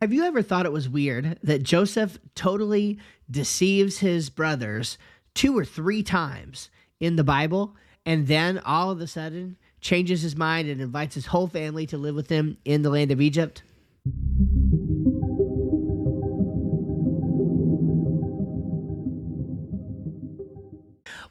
Have you ever thought it was weird that Joseph totally deceives his brothers two or three times in the Bible and then all of a sudden changes his mind and invites his whole family to live with him in the land of Egypt?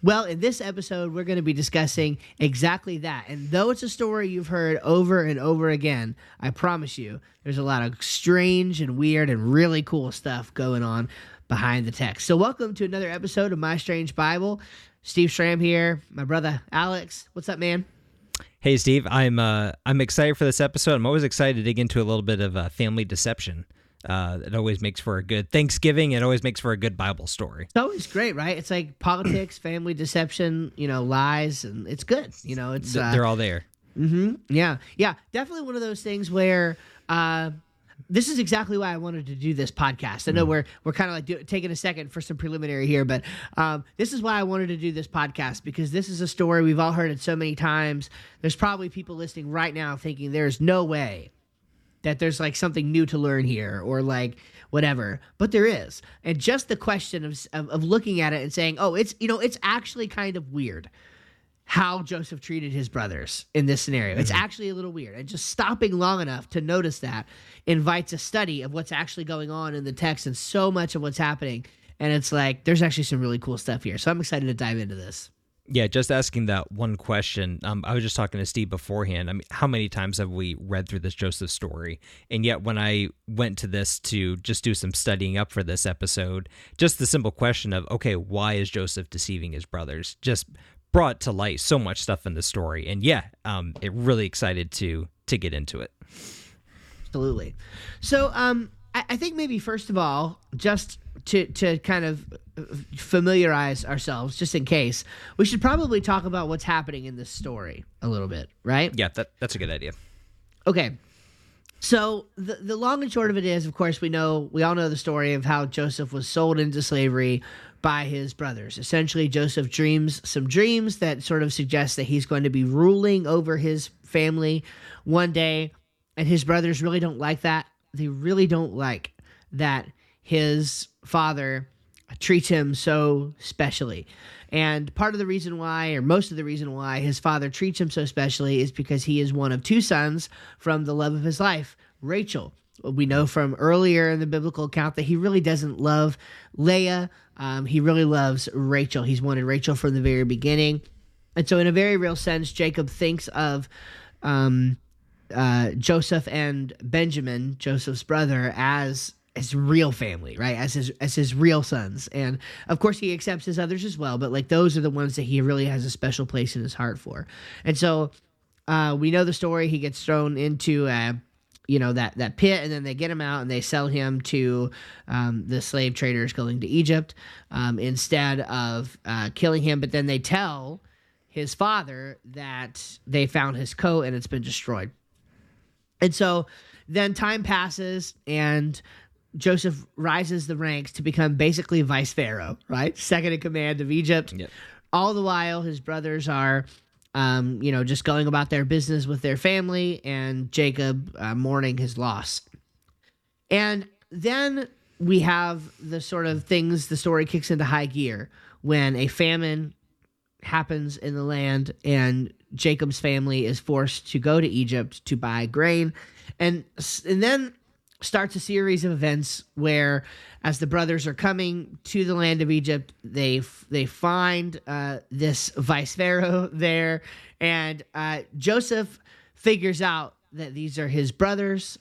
Well, in this episode, we're going to be discussing exactly that. And though it's a story you've heard over and over again, I promise you, there's a lot of strange and weird and really cool stuff going on behind the text. So, welcome to another episode of My Strange Bible. Steve Schramm here, my brother Alex. What's up, man? Hey, Steve. I'm uh, I'm excited for this episode. I'm always excited to dig into a little bit of uh, family deception. Uh, it always makes for a good Thanksgiving. It always makes for a good Bible story. It's always great, right? It's like politics, family deception, you know, lies, and it's good. You know, it's uh, they're all there. Mm-hmm. Yeah, yeah, definitely one of those things where. Uh, this is exactly why I wanted to do this podcast. I know mm. we're we're kind of like do, taking a second for some preliminary here, but um, this is why I wanted to do this podcast because this is a story we've all heard it so many times. There's probably people listening right now thinking there's no way that there's like something new to learn here or like whatever but there is. And just the question of, of, of looking at it and saying oh it's you know it's actually kind of weird how joseph treated his brothers in this scenario. Mm-hmm. it's actually a little weird. And just stopping long enough to notice that invites a study of what's actually going on in the text and so much of what's happening. And it's like there's actually some really cool stuff here. So i'm excited to dive into this yeah, just asking that one question. Um, I was just talking to Steve beforehand. I mean, how many times have we read through this Joseph story? And yet, when I went to this to just do some studying up for this episode, just the simple question of, okay, why is Joseph deceiving his brothers? Just brought to light so much stuff in the story. And yeah, um, it really excited to to get into it. Absolutely. So, um, I, think maybe first of all, just to to kind of uh, familiarize ourselves just in case we should probably talk about what's happening in this story a little bit right? Yeah that, that's a good idea. Okay. So the, the long and short of it is of course we know we all know the story of how joseph was sold into slavery by his brothers. Essentially joseph dreams some dreams that sort of suggest that he's going to be ruling over his family one day and his brothers really don't like that they really don't like that his father treats him so specially. And part of the reason why, or most of the reason why, his father treats him so specially is because he is one of two sons from the love of his life, Rachel. We know from earlier in the biblical account that he really doesn't love Leah. Um, he really loves Rachel. He's wanted Rachel from the very beginning. And so, in a very real sense, Jacob thinks of um, uh, Joseph and Benjamin, Joseph's brother, as his real family, right? As his as his real sons. And of course he accepts his others as well, but like those are the ones that he really has a special place in his heart for. And so uh, we know the story. He gets thrown into you know that that pit, and then they get him out and they sell him to um, the slave traders going to Egypt um, instead of uh, killing him. But then they tell his father that they found his coat and it's been destroyed. And so then time passes and Joseph rises the ranks to become basically vice pharaoh, right? Second in command of Egypt. Yep. All the while, his brothers are, um, you know, just going about their business with their family, and Jacob uh, mourning his loss. And then we have the sort of things the story kicks into high gear when a famine happens in the land and Jacob's family is forced to go to Egypt to buy grain. And and then starts a series of events where as the brothers are coming to the land of Egypt they they find uh, this vice pharaoh there. And uh, Joseph figures out that these are his brothers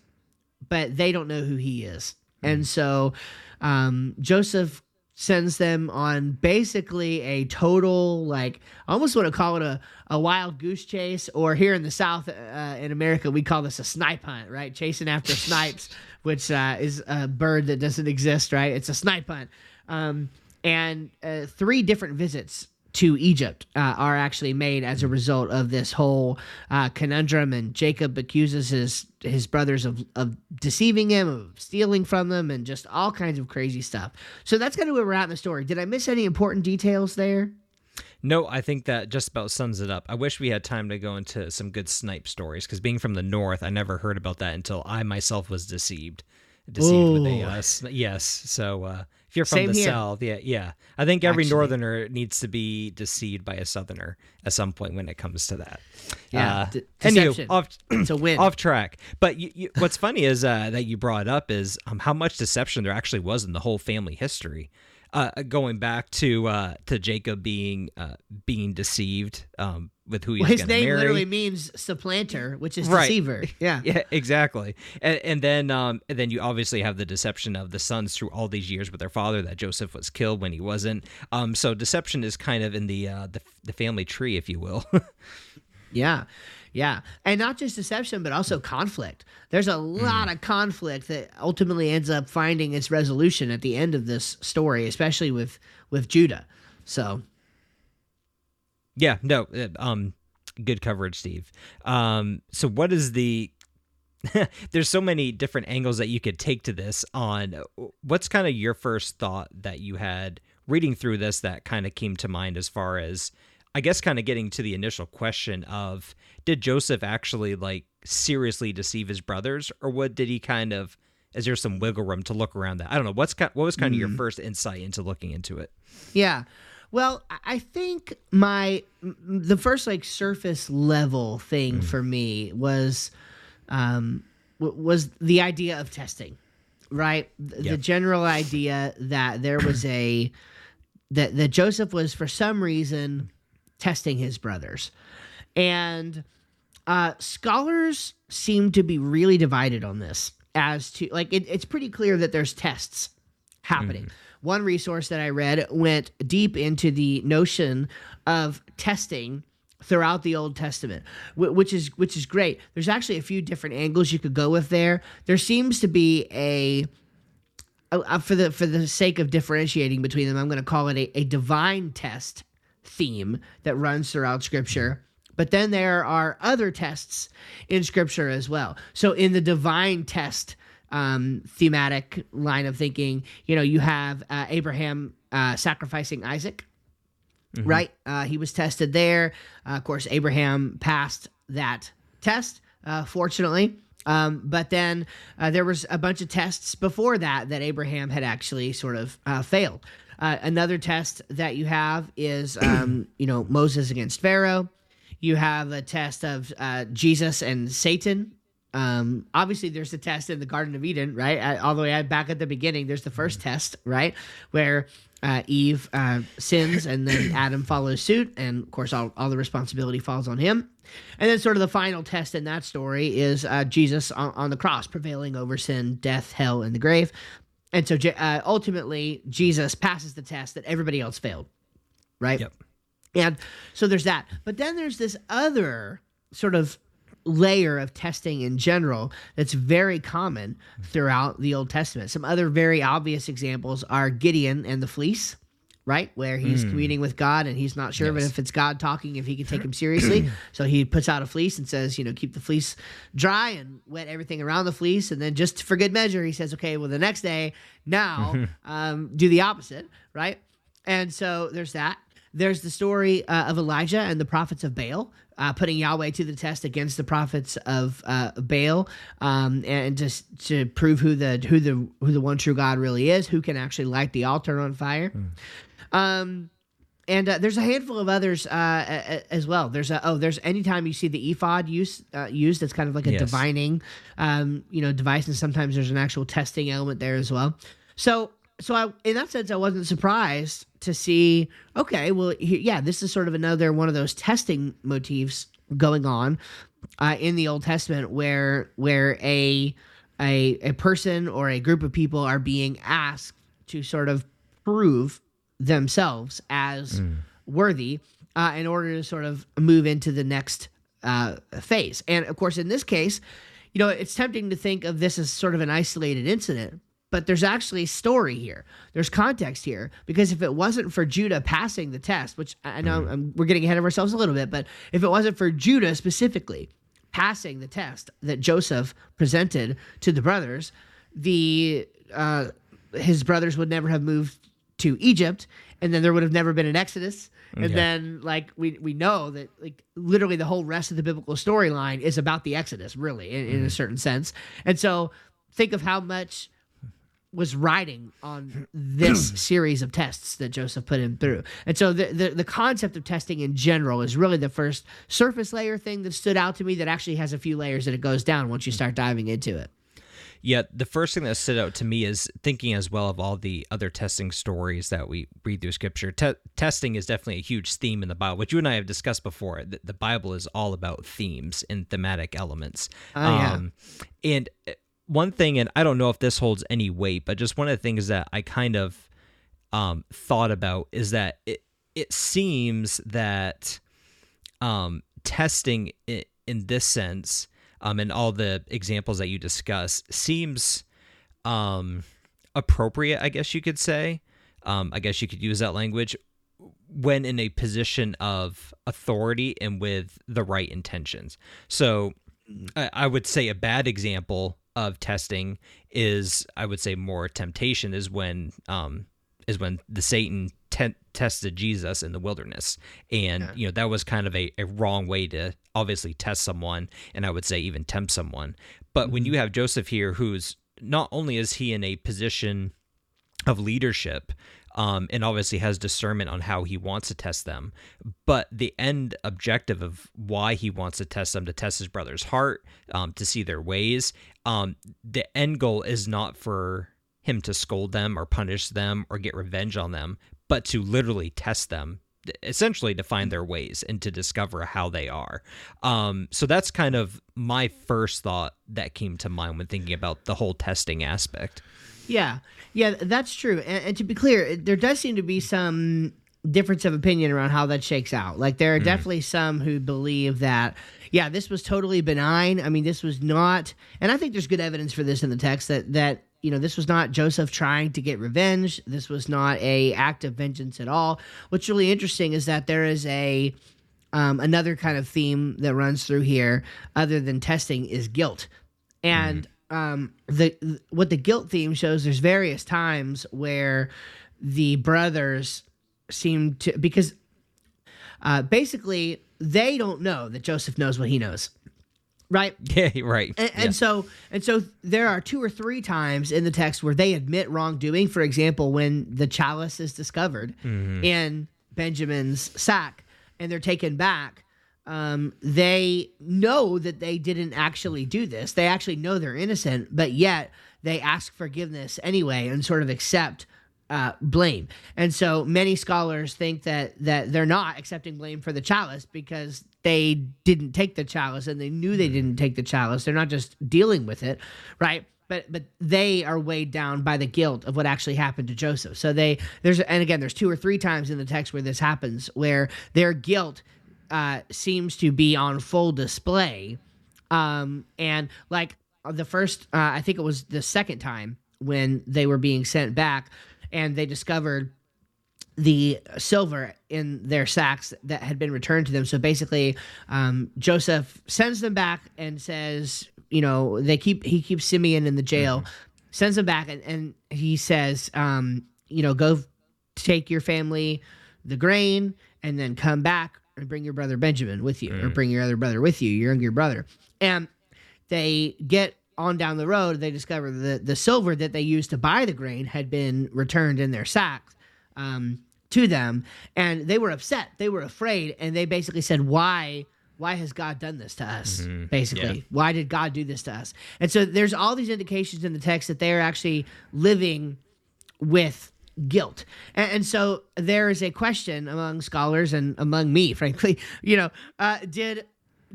but they don't know who he is. And so um, Joseph sends them on basically a total like I almost want to call it a, a wild goose chase or here in the south uh, in America we call this a snipe hunt right chasing after snipes which uh, is a bird that doesn't exist right it's a snipe hunt um, and uh, three different visits to Egypt uh, are actually made as a result of this whole uh, conundrum. And Jacob accuses his his brothers of, of deceiving him, of stealing from them, and just all kinds of crazy stuff. So that's kind of where we're at in the story. Did I miss any important details there? No, I think that just about sums it up. I wish we had time to go into some good snipe stories because being from the north, I never heard about that until I myself was deceived. deceived with a uh, yes. So uh, if you're from Same the here. south, yeah, yeah. I think every Actually. northerner needs to be deceived by a southerner at some point when it comes to that. Yeah, Uh, de- deception. off It's a win. off track. But you, you, what's funny is uh, that you brought up is um, how much deception there actually was in the whole family history. Uh, going back to uh, to Jacob being uh, being deceived um, with who he's Well, his name marry. literally means supplanter, which is Right. deceiver. Yeah. Yeah, exactly. And, and then um, and then you obviously have the deception of the sons through all these years with their father that Joseph was killed when he wasn't. Um, so deception is kind of in the uh, the, the family tree, if you will. Yeah. Yeah. And not just deception, but also conflict. There's a Mm. lot of conflict that ultimately ends up finding its resolution at the end of this story, especially with with Judah. So Yeah, no, uh, um, good coverage, Steve. Um, so what is the? There's so many different angles that you could take to this. On what's kind of your first thought that you had reading through this that kind of came to mind as far as, I guess, kind of getting to the initial question of did Joseph actually like seriously deceive his brothers, or what did he kind of? Is there some wiggle room to look around that? I don't know. What's what was kind of your first insight into looking into it? Yeah. Well, I- think my the first like surface level thing for me was um was the idea of testing. Right? Th- The Yep. general idea that there was a that that Joseph was for some reason testing his brothers. And uh, scholars seem to be really divided on this as to like it, it's pretty clear that there's tests happening. One resource that I read went deep into the notion of testing throughout the Old Testament, which is which is great. There's actually a few different angles you could go with there. There seems to be a for the for the sake of differentiating between them, I'm going to call it a, a divine test theme that runs throughout Scripture. But then there are other tests in Scripture as well. So in the divine test um, thematic line of thinking, you know, you have uh, Abraham uh, sacrificing Isaac right? Uh, he was tested there. Uh, of course, Abraham passed that test, uh, fortunately. Um, but then uh, there was a bunch of tests before that that Abraham had actually sort of uh, failed. Uh, another test that you have is, um, you know, Moses against Pharaoh. You have a test of uh, Jesus and Satan. Um, obviously, there's the test in the Garden of Eden, right? Uh, all the way back at the beginning, there's the first test, right, where uh, Eve uh, sins and then Adam follows suit, and of course, all, all the responsibility falls on him. And then, sort of the final test in that story is uh, Jesus on, on the cross, prevailing over sin, death, hell, and the grave. And so, uh, ultimately, Jesus passes the test that everybody else failed, right? Yep. And so there's that. But then there's this other sort of layer of testing in general that's very common throughout the Old Testament. Some other very obvious examples are Gideon and the fleece, right? Where he's communing with God and he's not sure but Yes. if it's God talking, if he can take him seriously. so he puts out a fleece and says, you know, keep the fleece dry and wet everything around the fleece. And then just for good measure, he says, okay, well, the next day, now um, do the opposite, right? And so there's that. There's the story uh, of Elijah and the prophets of Baal, uh, putting Yahweh to the test against the prophets of uh, Baal, um, and just to prove who the who the who the one true God really is, who can actually light the altar on fire. Um, and uh, there's a handful of others uh, a- a- as well. There's a oh, there's anytime you see the ephod use uh, used, it's kind of like a Yes. divining, um, you know, device, and sometimes there's an actual testing element there as well. So, so I, in that sense, I wasn't surprised to see. Okay, well, he, yeah, this is sort of another one of those testing motifs going on uh, in the Old Testament, where where a a a person or a group of people are being asked to sort of prove themselves as worthy uh, in order to sort of move into the next uh, phase. And of course, in this case, you know, it's tempting to think of this as sort of an isolated incident, but there's actually story here. There's context here because if it wasn't for Judah passing the test, which I know um, we're getting ahead of ourselves a little bit, but if it wasn't for Judah specifically passing the test that Joseph presented to the brothers, the uh, his brothers would never have moved to Egypt, and then there would have never been an Exodus. And Okay. then, like we we know that, like literally, the whole rest of the biblical storyline is about the Exodus, really, in, in a mm-hmm. certain sense. And so, think of how much was riding on this series of tests that Joseph put him through. And so the, the, the concept of testing in general is really the first surface layer thing that stood out to me that actually has a few layers that it goes down once you start diving into it. Yeah, the first thing that stood out to me is thinking as well of all the other testing stories that we read through Scripture. Te- testing is definitely a huge theme in the Bible, which you and I have discussed before. The, the Bible is all about themes and thematic elements. Oh, yeah. Um, and uh, one thing, and I don't know if this holds any weight, but just one of the things that I kind of um, thought about is that it it seems that um, testing i in this sense um, and all the examples that you discuss seems um, appropriate, I guess you could say. Um, I guess you could use that language when in a position of authority and with the right intentions. So I, I would say a bad example of testing is, I would say, more temptation is when um, is when the Satan te- tested Jesus in the wilderness, and Yeah. you know that was kind of a, a wrong way to obviously test someone, and I would say even tempt someone. But when you have Joseph here, who's not only is he in a position of leadership, um, and obviously has discernment on how he wants to test them, but the end objective of why he wants to test them to test his brother's heart, um, to see their ways. Um, the end goal is not for him to scold them or punish them or get revenge on them, but to literally test them, essentially to find their ways and to discover how they are. Um, so that's kind of my first thought that came to mind when thinking about the whole testing aspect. Yeah, yeah, that's true. And, and to be clear, there does seem to be some difference of opinion around how that shakes out. Like there are definitely some who believe that, yeah, this was totally benign. I mean, this was not, and I think there's good evidence for this in the text that that you know this was not Joseph trying to get revenge. This was not a act of vengeance at all. What's really interesting is that there is a um, another kind of theme that runs through here, other than testing, is guilt. And um, the what the guilt theme shows, there's various times where the brothers seem to because uh, basically they don't know that Joseph knows what he knows, right? Yeah, right. And, Yeah. so and so there are two or three times in the text where they admit wrongdoing. For example, when the chalice is discovered in Benjamin's sack and they're taken back, um, they know that they didn't actually do this. They actually know they're innocent, but yet they ask forgiveness anyway and sort of accept uh, blame. And so many scholars think that that they're not accepting blame for the chalice because they didn't take the chalice and they knew they didn't take the chalice. They're not just dealing with it, right? But but they are weighed down by the guilt of what actually happened to Joseph. So they there's and again there's two or three times in the text where this happens where their guilt uh, seems to be on full display um, and like the first uh, i think it was the second time when they were being sent back and they discovered the silver in their sacks that had been returned to them. So basically um, joseph sends them back and says you know they keep he keeps simeon in the jail sends them back and, and he says um, you know go take your family the grain and then come back and bring your brother Benjamin with you or bring your other brother with you, your younger brother. And they get on down the road, they discover that the silver that they used to buy the grain had been returned in their sacks um, to them. And they were upset. They were afraid. And they basically said, Why? Why has God done this to us? Basically, Yeah. why did God do this to us? And so there's all these indications in the text that they are actually living with guilt. And, and so there is a question among scholars and among me, frankly, you know, uh, did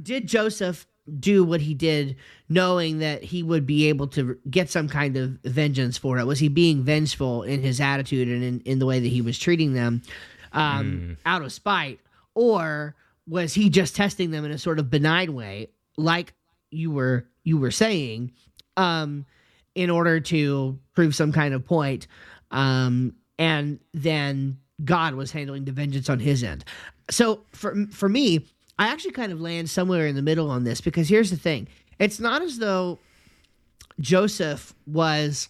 did Joseph do what he did knowing that he would be able to get some kind of vengeance for it? Was he being vengeful in his attitude and in, in the way that he was treating them um, out of spite? Or was he just testing them in a sort of benign way, like you were you were saying, um, in order to prove some kind of point? um, and then God was handling the vengeance on his end. So for for me, I actually kind of land somewhere in the middle on this because here's the thing: it's not as though Joseph was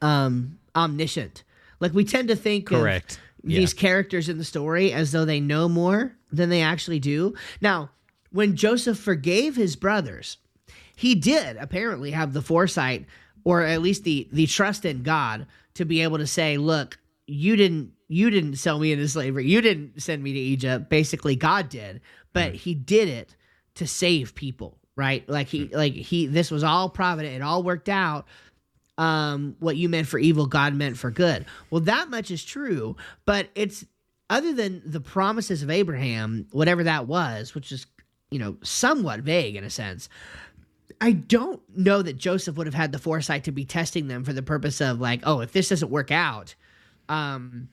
um, omniscient. Like we tend to think of Correct. these characters in the story as though they know more than they actually do. Now, when Joseph forgave his brothers, he did apparently have the foresight or at least the the trust in God to be able to say, look, you didn't you didn't sell me into slavery. You didn't send me to Egypt. Basically, God did, but He did it to save people, right? Like he like he this was all provident. It all worked out. Um, what you meant for evil, God meant for good. Well, that much is true, but it's other than the promises of Abraham, whatever that was, which is you know somewhat vague in a sense. I don't know that Joseph would have had the foresight to be testing them for the purpose of like, oh, if this doesn't work out, um,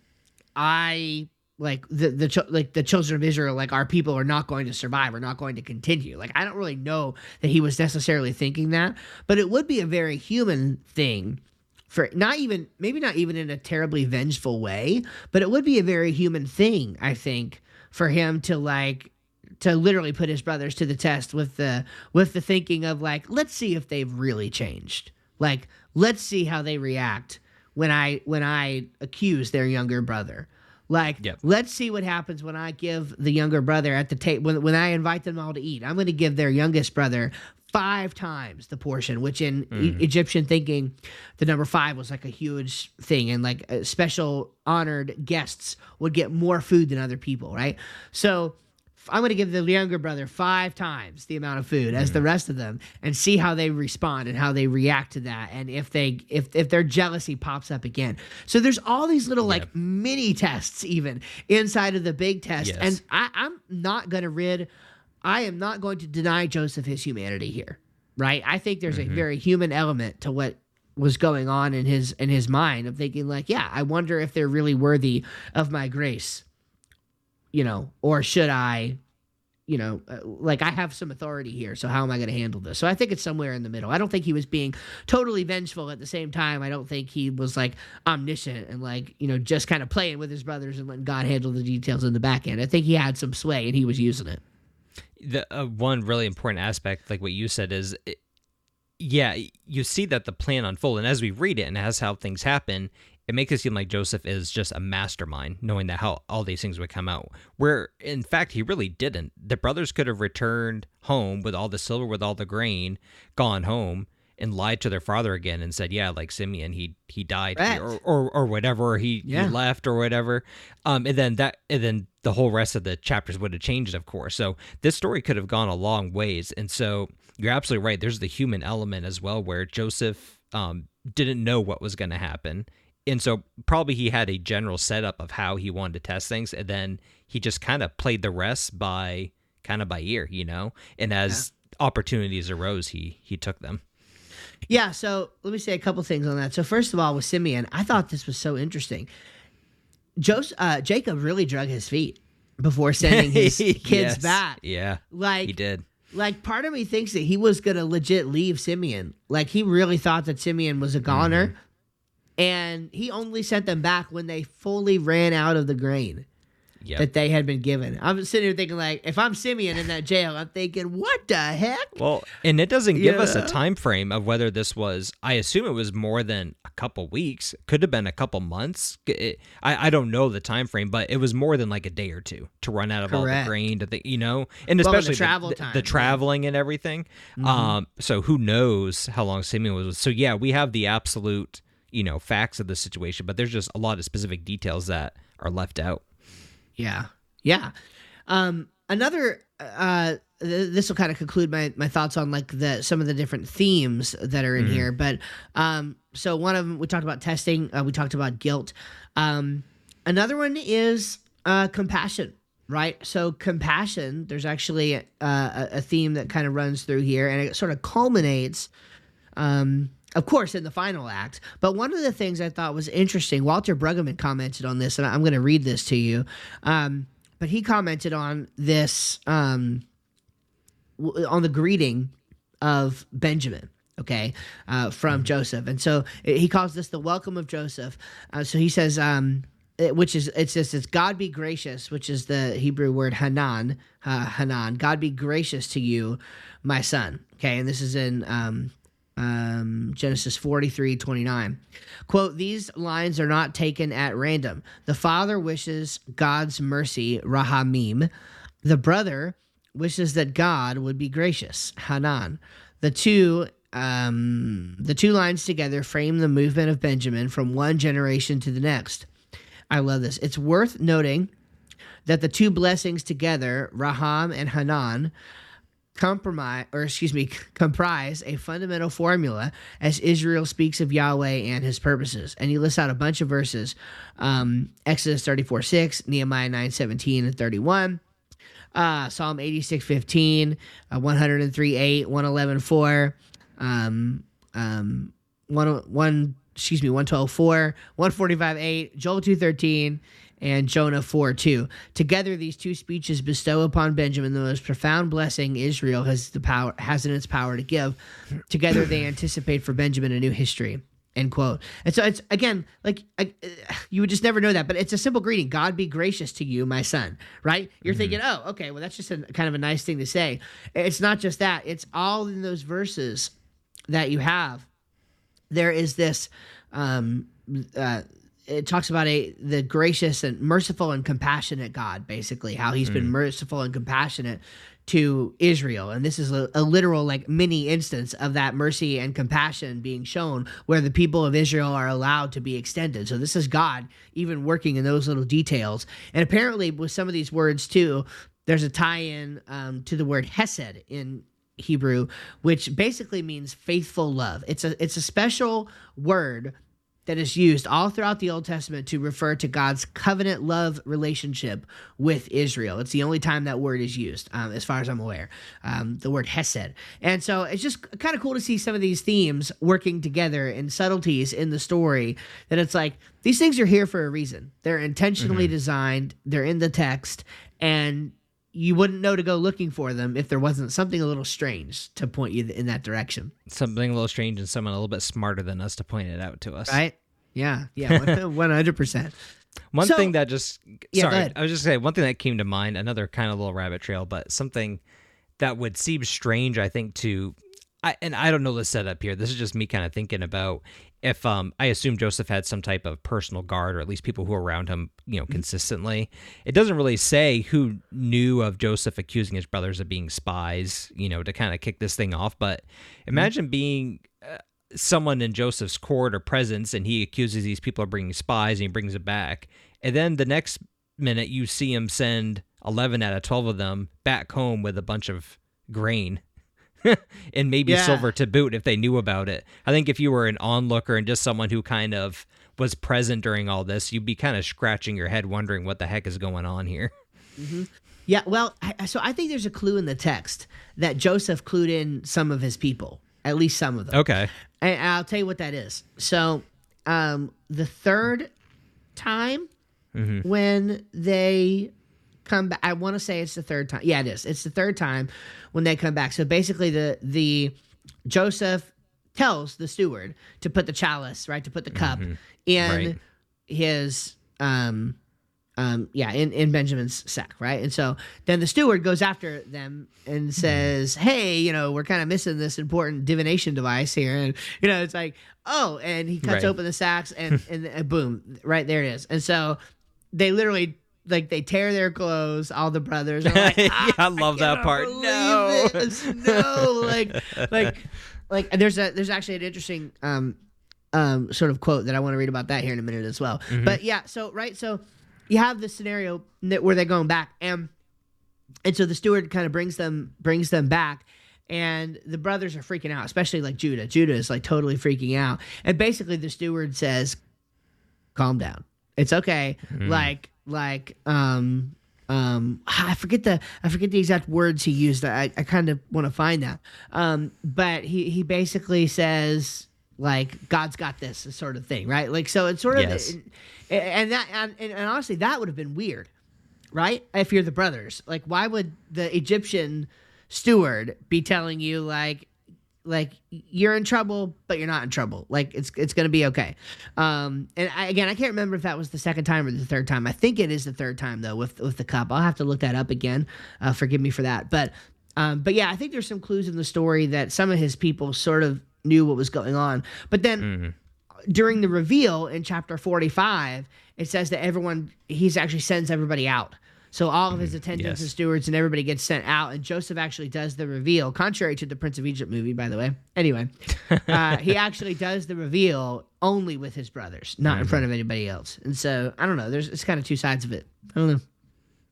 I like the the like the children of Israel, like our people are not going to survive, are not going to continue. Like I don't really know that he was necessarily thinking that, but it would be a very human thing for not even maybe not even in a terribly vengeful way, but it would be a very human thing, I think, for him to like to literally put his brothers to the test with the with the thinking of like let's see if they've really changed. Like let's see how they react when I when I accuse their younger brother. Like, Yep. let's see what happens when I give the younger brother at the table when when I invite them all to eat. I'm going to give their youngest brother five times the portion, which in E- Egyptian thinking, the number five was like a huge thing, and like uh, special honored guests would get more food than other people, right? So. I'm going to give the younger brother five times the amount of food as the mm-hmm. rest of them, and see how they respond and how they react to that, and if they if if their jealousy pops up again. So there's all these little like mini tests even inside of the big test, Yes. and I, I'm not going to rid. I am not going to deny Joseph his humanity here, right? I think there's a mm-hmm. very human element to what was going on in his in his mind of thinking like, yeah, I wonder if they're really worthy of my grace, you know, or should I, you know, uh, like I have some authority here, so how am I going to handle this? So I think it's somewhere in the middle. I don't think he was being totally vengeful at the same time. I don't think he was like omniscient and like, you know, just kind of playing with his brothers and letting God handle the details in the back end. I think he had some sway and he was using it. the uh, one really important aspect, like what you said, is it, yeah, you see that the plan unfold, and as we read it and as how things happen, it makes it seem like Joseph is just a mastermind, knowing that how all these things would come out. Where in fact he really didn't. The brothers could have returned home with all the silver, with all the grain, gone home and lied to their father again and said, "Yeah, like Simeon, he he died here, or, or or whatever, he, Yeah. he left or whatever." Um, and then that, and then the whole rest of the chapters would have changed, of course. So this story could have gone a long ways, and so you're absolutely right. There's the human element as well, where Joseph um didn't know what was going to happen. And so probably he had a general setup of how he wanted to test things, and then he just kind of played the rest by kind of by ear, you know. And as opportunities arose, he he took them. Yeah, so let me say a couple things on that. So first of all, with Simeon, I thought this was so interesting. Joseph, uh, Jacob really drug his feet before sending his kids Yes. back. Yeah, Like, he did. like part of me thinks that he was gonna legit leave Simeon. Like he really thought that Simeon was a goner, Mm-hmm. And he only sent them back when they fully ran out of the grain Yep. that they had been given. I'm sitting here thinking like, if I'm Simeon in that jail, I'm thinking, what the heck? Well, and it doesn't give us a time frame of whether this was. I assume it was more than a couple weeks. Could have been a couple months. It- I I don't know the time frame, but it was more than like a day or two to run out of all the grain. To think, you know, and Well, the especially travel the, time, the yeah. traveling and everything. Um, so who knows how long Simeon was? So yeah, we have the absolute you know facts of the situation, but there's just a lot of specific details that are left out. Yeah. Yeah. Um, another uh th- this will kind of conclude my my thoughts on like the some of the different themes that are in here but um so one of them we talked about testing uh, we talked about guilt um another one is uh compassion right so compassion there's actually uh, a, a theme that kind of runs through here and it sort of culminates um, of course, in the final act. But one of the things I thought was interesting, Walter Brueggemann commented on this, and I'm going to read this to you. Um, but he commented on this um, on the greeting of Benjamin. Okay, uh, from Joseph, and so he calls this the welcome of Joseph. Uh, so he says, um, it- which is it says it's God be gracious, which is the Hebrew word Hanan, uh, Hanan. God be gracious to you, my son. Okay, and this is in um, Genesis 43 29. Quote, these lines are not taken at random. The father wishes God's mercy, Rahamim. The brother wishes that God would be gracious, Hanan. The two um, the two lines together frame the movement of Benjamin from one generation to the next. I love this. It's worth noting that the two blessings together, Raham and Hanan, compromise or excuse me comprise a fundamental formula as israel speaks of yahweh and his purposes. And he lists out a bunch of verses um, exodus 34 6 nehemiah 9 17 and 31 uh, psalm 86 15 uh, 103 8 111 4 um, um, 1, 1 excuse me 112 4 145 8 joel 2 13 and Jonah 4 2. Together, these two speeches bestow upon Benjamin the most profound blessing Israel has the power has in its power to give. Together, they anticipate for Benjamin a new history. End quote. And so it's again like I, you would just never know that, but it's a simple greeting. God be gracious to you, my son. Right? You're mm-hmm. thinking, oh, okay, well that's just a kind of a nice thing to say. It's not just that. It's all in those verses that you have. There is this um, uh, it talks about a the gracious and merciful and compassionate God, basically how He's mm. been merciful and compassionate to Israel, and this is a, a, literal like mini instance of that mercy and compassion being shown, where the people of Israel are allowed to be extended. So this is God even working in those little details, and apparently with some of these words too, there's a tie-in um, to the word Hesed in Hebrew, which basically means faithful love. It's a it's a special word that is used all throughout the Old Testament to refer to God's covenant love relationship with Israel. It's the only time that word is used, um, as far as I'm aware, um, the word Hesed. And so it's just kind of cool to see some of these themes working together and subtleties in the story that it's like these things are here for a reason. They're intentionally mm-hmm. designed, they're in the text, and you wouldn't know to go looking for them if there wasn't something a little strange to point you in that direction. Something a little strange and someone a little bit smarter than us to point it out to us. Right? Yeah. Yeah. One hundred percent. One so, thing that just yeah, sorry, I was just saying one thing that came to mind, another kind of little rabbit trail, but something that would seem strange, I think, to I, and I don't know the setup here. This is just me kind of thinking about if um, I assume Joseph had some type of personal guard, or at least people who were around him, you know, mm-hmm. consistently. It doesn't really say who knew of Joseph accusing his brothers of being spies, you know, to kind of kick this thing off. But mm-hmm. imagine being uh, someone in Joseph's court or presence, and he accuses these people of bringing spies, and he brings it back, and then the next minute you see him send eleven out of twelve of them back home with a bunch of grain and maybe yeah. silver to boot if they knew about it. I think if you were an onlooker and just someone who kind of was present during all this, you'd be kind of scratching your head wondering what the heck is going on here. Mm-hmm. Yeah, well, so I think there's a clue in the text that Joseph clued in some of his people, at least some of them. Okay. And I'll tell you what that is. So, um, the third time mm-hmm. when they come back. I want to say it's the third time. Yeah, it is. It's the third time when they come back. So basically, the the Joseph tells the steward to put the chalice right to put the cup mm-hmm. in right. his um um yeah in in benjamin's sack right and so then the steward goes after them and mm-hmm. says hey you know we're kind of missing this important divination device here and you know it's like oh and he cuts right. open the sacks and and boom right there it is and so they literally like they tear their clothes. All the brothers are like, yeah, I love I that part. No, no, like, like, like. There's a there's actually an interesting um um sort of quote that I want to read about that here in a minute as well. Mm-hmm. But yeah, so right, so you have this scenario that where they're going back, and and so the steward kind of brings them brings them back. And the brothers are freaking out, especially like Judah. Judah is like totally freaking out. And basically, the steward says, Calm down. It's okay. Mm. Like, like um um I forget the I forget the exact words he used. I, I kind of want to find that. Um but he he basically says like God's got this sort of thing, right? Like so it's sort of yes. and that and, and honestly that would have been weird, right? If you're the brothers. Like why would the Egyptian steward be telling you like like you're in trouble but you're not in trouble. Like it's it's gonna be okay. Um and I, again i can't remember if that was the second time or the third time. I think it is the third time though with with the cup. I'll have to look that up again. Uh, forgive me for that. But um but yeah i think there's some clues in the story that some of his people sort of knew what was going on. But then mm-hmm. during the reveal in chapter 45 it says that everyone he's actually sends everybody out So all of his attendants yes. and stewards and everybody gets sent out, and Joseph actually does the reveal, contrary to the Prince of Egypt movie, by the way. Anyway, uh, he actually does the reveal only with his brothers, not in front of anybody else. And so I don't know. There's it's kind of two sides of it. I don't know.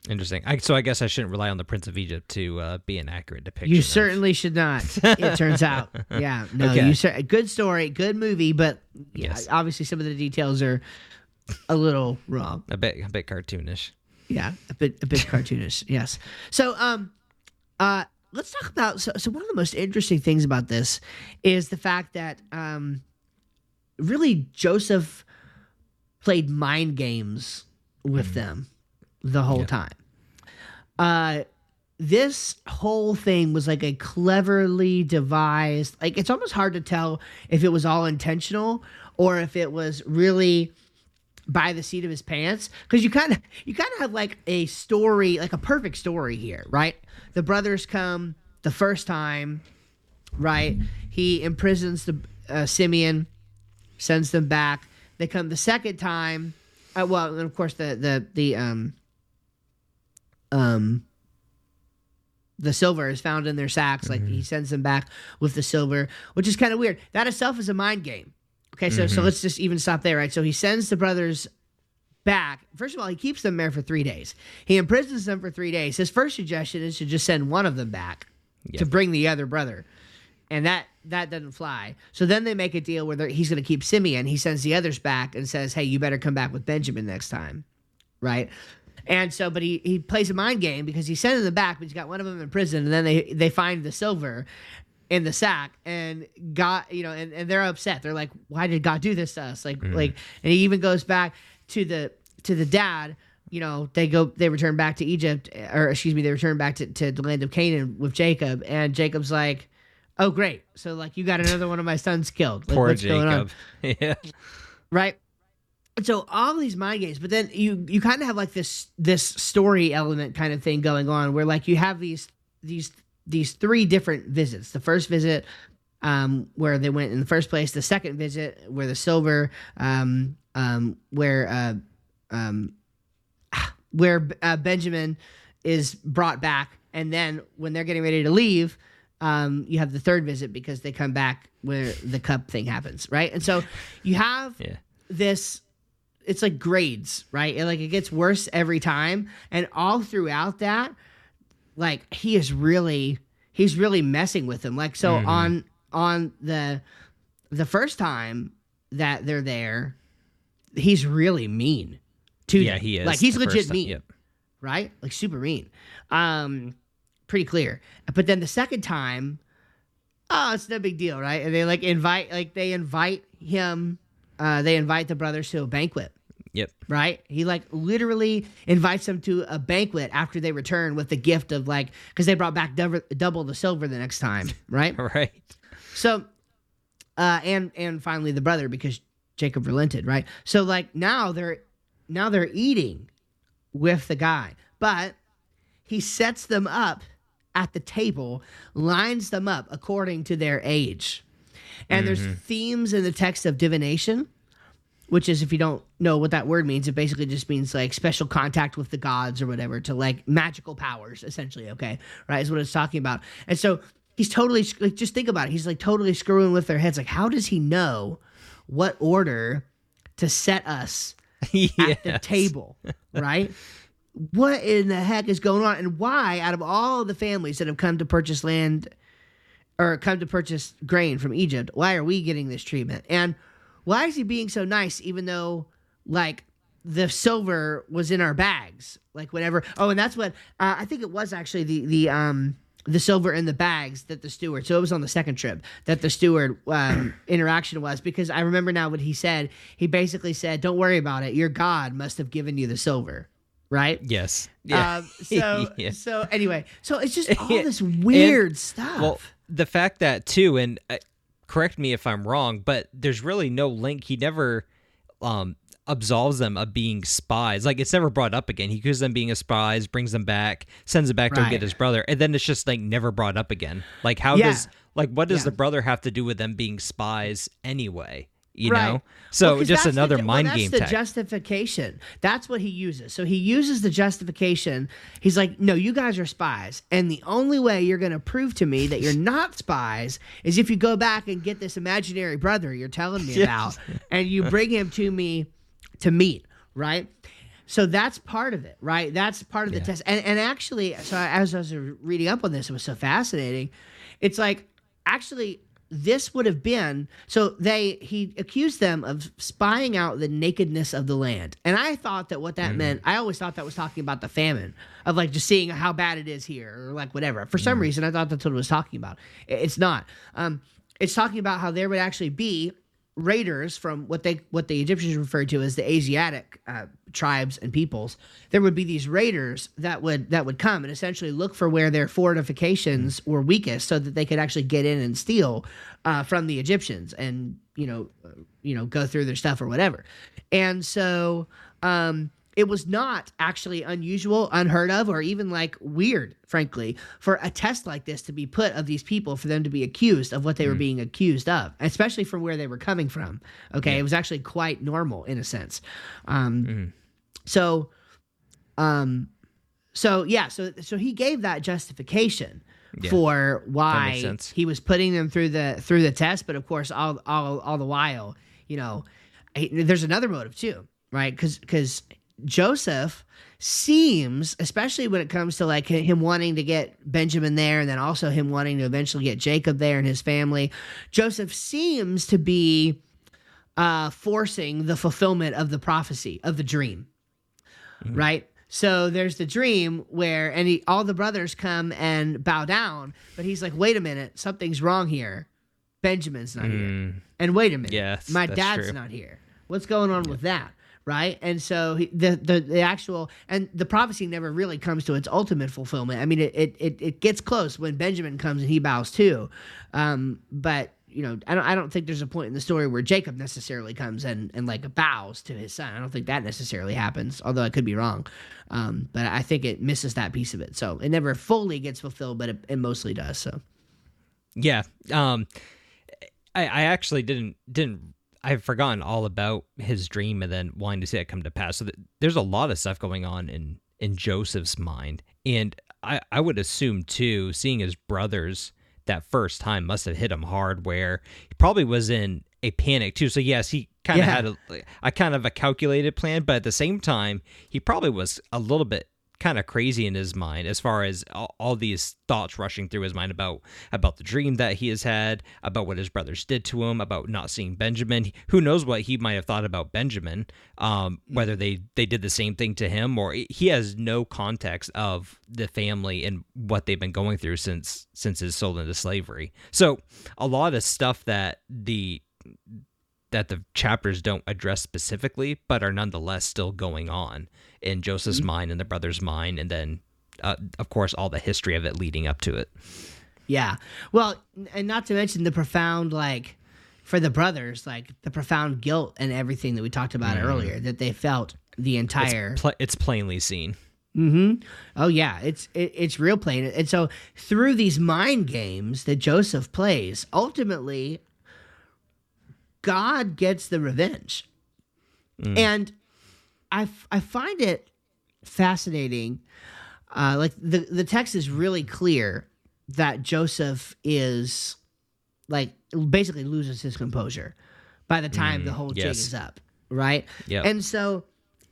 Interesting. I, so I guess I shouldn't rely on the Prince of Egypt to uh, be an accurate depiction. You of- certainly should not. It turns out, yeah, no, Okay. you cer- good story, good movie, but yeah, Yes. obviously some of the details are a little wrong. a bit a bit cartoonish. Yeah, a bit a bit cartoonish. Yes. So um, uh, let's talk about so so one of the most interesting things about this is the fact that um, really Joseph played mind games with them the whole Yeah. time. Uh, this whole thing was like a cleverly devised. Like it's almost hard to tell if it was all intentional or if it was really by the seat of his pants? Because you kind of you kind of have like a story like a perfect story here right? The brothers come the first time right? He imprisons the uh, simeon sends them back. They come the second time uh, well and of course the the the um um the silver is found in their sacks. Like he sends them back with the silver which is kind of weird. That itself is a mind game okay so so mm-hmm. let's just even stop there right? So he sends the brothers back. First of all he keeps them there for three days. He imprisons them for three days. His first suggestion is to just send one of them back to bring the other brother. And that that doesn't fly. So then they make a deal where he's going to keep simeon. He sends the others back and says hey you better come back with benjamin next time. Right? And so, but he, he plays a mind game because he sending them back, but he's got one of them in prison, and then they they find the silver in the sack, and God, you know, and, and they're upset. They're like, "Why did God do this to us?" Like, mm. like, and he even goes back to the to the dad. You know, they go, they return back to Egypt, eh, or excuse me, they return back to, to the land of Canaan with Jacob, and Jacob's like, "Oh, great! So like, you got another one of my sons killed. Like, Poor what's going on?" Jacob. yeah. right so all these mind games but then you you kind of have like this this story element kind of thing going on where like you have these these these three different visits. The first visit um where they went in the first place. The second visit where the silver um um where uh um where uh, benjamin is brought back. And then when they're getting ready to leave um, you have the third visit because they come back where the cup thing happens, right? And so you have Yeah. this it's like grades right? And like it gets worse every time. And all throughout that like he is really he's really messing with them like so on on the the first time that they're there he's really mean to Yeah, them. he is. like he's legit time. mean right? Like super mean. Um, pretty clear. But then the second time, oh, it's no big deal, right? And they like invite, like they invite him. Uh, they invite the brothers to a banquet, Yep. right? He like literally invites them to a banquet after they return with the gift of like because they brought back double, double the silver the next time, right? Right. So, uh, and and finally the brother because Jacob relented, right? So like now they're now they're eating with the guy, but he sets them up at the table, lines them up according to their age, and there's themes in the text of divination. Which is, if you don't know what that word means, it basically just means like special contact with the gods or whatever to like magical powers, essentially. Okay, right? Is what it's talking about. And so he's totally like, just think about it. He's like totally screwing with their heads. Like, how does he know what order to set us at the table, right? what in the heck is going on? And why, out of all the families that have come to purchase land or come to purchase grain from Egypt, why are we getting this treatment? And why is he being so nice, even though, like, the silver was in our bags? Like, whatever Oh, and that's what uh, I think it was actually the the um the silver in the bags that the steward. So it was on the second trip that the steward um, interaction was because I remember now what he said. He basically said, "Don't worry about it. Your God must have given you the silver." Right. Yes. Yeah. Um, so Yeah. so anyway, so it's just all this weird stuff. Well, the fact that too, and uh, correct me if I'm wrong, but there's really no link. He never um absolves them of being spies. Like it's never brought up again. He accuses them being a spies, brings them back, sends them back to get his brother, and then it's just like never brought up again. Like how Yeah. does like what does Yeah. the brother have to do with them being spies anyway? You Right. know. So Well, just that's the another mind well, that's game the tech. justification. That's what he uses. So he uses the justification. He's like, "No, you guys are spies, and the only way you're going to prove to me that you're not spies is if you go back and get this imaginary brother you're telling me about, and you bring him to me to meet." Right. So that's part of it, right? That's part of the Yeah. test. And and actually, so as I was reading up on this, it was so fascinating. It's like actually this would have been so they he accused them of spying out the nakedness of the land. And i thought that what that meant i always thought that was talking about the famine of like just seeing how bad it is here or like whatever. For some reason i thought that's what it was talking about. It's not. Um it's talking about how there would actually be raiders from what they what the Egyptians referred to as the Asiatic uh, tribes and peoples. There would be these raiders that would that would come and essentially look for where their fortifications were weakest, so that they could actually get in and steal uh, from the Egyptians and you know uh, you know go through their stuff or whatever. And so. Um, it was not actually unusual, unheard of, or even like weird, frankly, for a test like this to be put of these people for them to be accused of what they were being accused of, especially from where they were coming from. Okay, it was actually quite normal in a sense. Um, So, um, so yeah, so so he gave that justification Yeah. for why he was putting them through the through the test, but of course, all all all the while, you know, he- there's another motive too, right? Because because Joseph seems, especially when it comes to like him wanting to get Benjamin there, and then also him wanting to eventually get Jacob there and his family, Joseph seems to be uh, forcing the fulfillment of the prophecy of the dream, right? So there's the dream where and he, all the brothers come and bow down, but he's like, "Wait a minute, something's wrong here. Benjamin's not here." Mm, And wait a minute, Yes, my dad's true. not here. What's going on with that? Right, and so he, the, the the actual and the prophecy never really comes to its ultimate fulfillment. I mean, it it, it, it gets close when Benjamin comes and he bows too, um, but you know, I don't I don't think there's a point in the story where Jacob necessarily comes and and like bows to his son. I don't think that necessarily happens, although I could be wrong. Um, but I think it misses that piece of it, so it never fully gets fulfilled, but it, it mostly does. So Yeah. Um I, I actually didn't didn't I've forgotten all about his dream and then wanting to see it come to pass. So th- there's a lot of stuff going on in in Joseph's mind, and I I would assume too, seeing his brothers that first time must have hit him hard, where he probably was in a panic too. So yes, he kind of Yeah. had a, a kind of a calculated plan, but at the same time, he probably was a little bit kind of crazy in his mind as far as all, all these thoughts rushing through his mind about about the dream that he has had about what his brothers did to him about not seeing benjamin. Who knows what he might have thought about benjamin um, whether they they did the same thing to him or he has no context of the family and what they've been going through since since his sold into slavery. So a lot of stuff that the that the chapters don't address specifically, but are nonetheless still going on in Joseph's mind and the brother's mind, and then, uh, of course, all the history of it leading up to it. Yeah. Well, and not to mention the profound like for the brothers, like the profound guilt and everything that we talked about earlier that they felt the entire. Pla it's plainly seen. hmm Oh yeah, it's it, it's real plain. And so through these mind games that Joseph plays, ultimately, God gets the revenge, and I f- I find it fascinating. Uh, like the the text is really clear that Joseph is like basically loses his composure by the time the whole jig is up, right? Yep. And so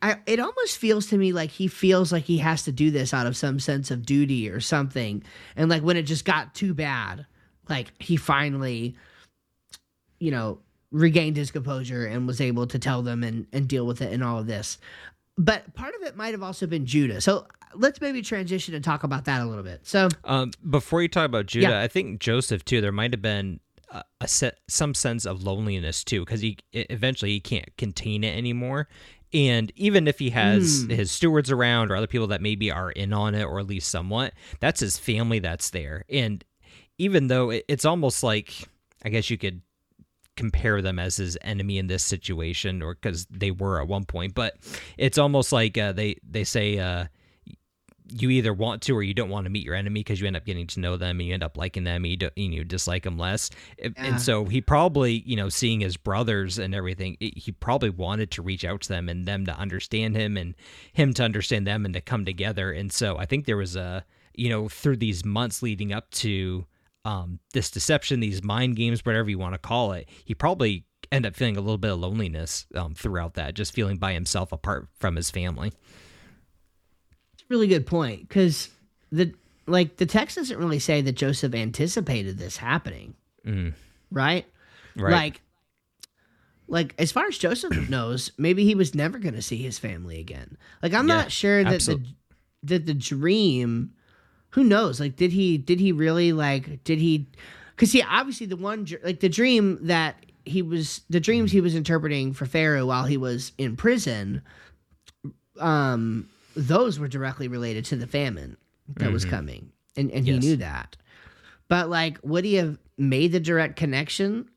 I it almost feels to me like he feels like he has to do this out of some sense of duty or something. And like when it just got too bad, like he finally you know, regained his composure and was able to tell them and, and deal with it and all of this. But part of it might have also been Judah. So let's maybe transition and talk about that a little bit. So Um, before you talk about Judah, Yeah. I think Joseph too. There might have been a, a set, some sense of loneliness too, because he eventually he can't contain it anymore. And even if he has Hmm. his stewards around or other people that maybe are in on it or at least somewhat, that's his family that's there. And even though it, it's almost like, I guess you could compare them as his enemy in this situation or because they were at one point but it's almost like uh, they they say uh you either want to or you don't want to meet your enemy because you end up getting to know them and you end up liking them and you, you know, dislike them less. Yeah. And so he probably, you know, seeing his brothers and everything, he probably wanted to reach out to them and them to understand him and him to understand them and to come together. And so I think there was a, you know, through these months leading up to um, this deception, these mind games, whatever you want to call it, he probably end up feeling a little bit of loneliness um, throughout that, just feeling by himself apart from his family It's a really good point because the like the text doesn't really say that Joseph anticipated this happening, mm. right? Right. Like, like as far as Joseph knows, maybe he was never going to see his family again. Like, I'm yeah, not sure that absolutely. the that the dream. Who knows? Like, did he did he really like did he? Because he obviously the one like the dream that he was the dreams he was interpreting for Pharaoh while he was in prison. Um, those were directly related to the famine that mm-hmm. was coming, and and yes. he knew that. But like, would he have made the direct connection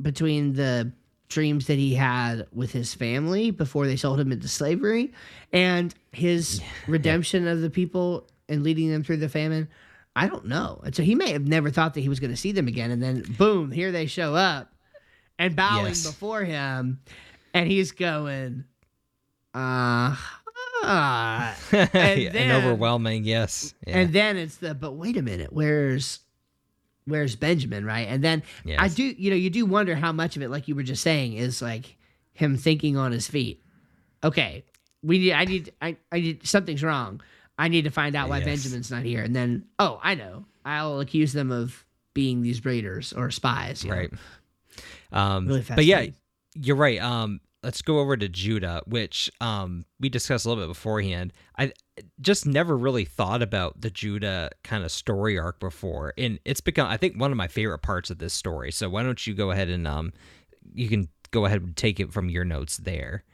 between the dreams that he had with his family before they sold him into slavery and his redemption of the people and leading them through the famine? I don't know. And so he may have never thought that he was going to see them again, and then boom, here they show up and bowing yes. before him, and he's going, uh ah, and, then, and overwhelming, yes. Yeah. And then it's the but wait a minute, where's where's Benjamin, right? And then yes. I do, you know, you do wonder how much of it, like you were just saying, is like him thinking on his feet. Okay, we need, I need, I, I need something's wrong. I need to find out why yes. Benjamin's not here. And then, oh, I know. I'll accuse them of being these raiders or spies. Right. Um, really but yeah, you're right. Um, let's go over to Judah, which um, we discussed a little bit beforehand. I just never really thought about the Judah kind of story arc before, and it's become I think one of my favorite parts of this story. So why don't you go ahead and um, you can go ahead and take it from your notes there.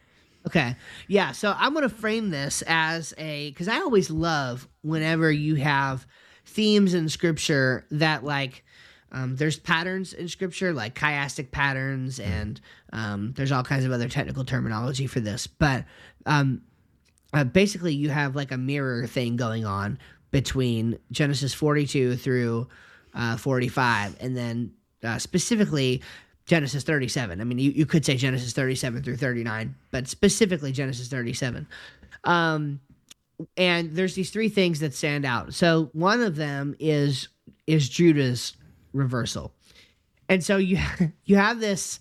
Okay. Yeah. So I'm going to frame this as a, because I always love whenever you have themes in scripture that like um, there's patterns in scripture like chiastic patterns, hmm. and um, there's all kinds of other technical terminology for this. But um, uh, basically, you have like a mirror thing going on between Genesis 42 through uh, 45, and then uh, specifically Genesis 37. I mean, you, you could say Genesis 37 through 39, but specifically Genesis 37. Um, and there's these three things that stand out. So one of them is is Judah's reversal. And so you you have this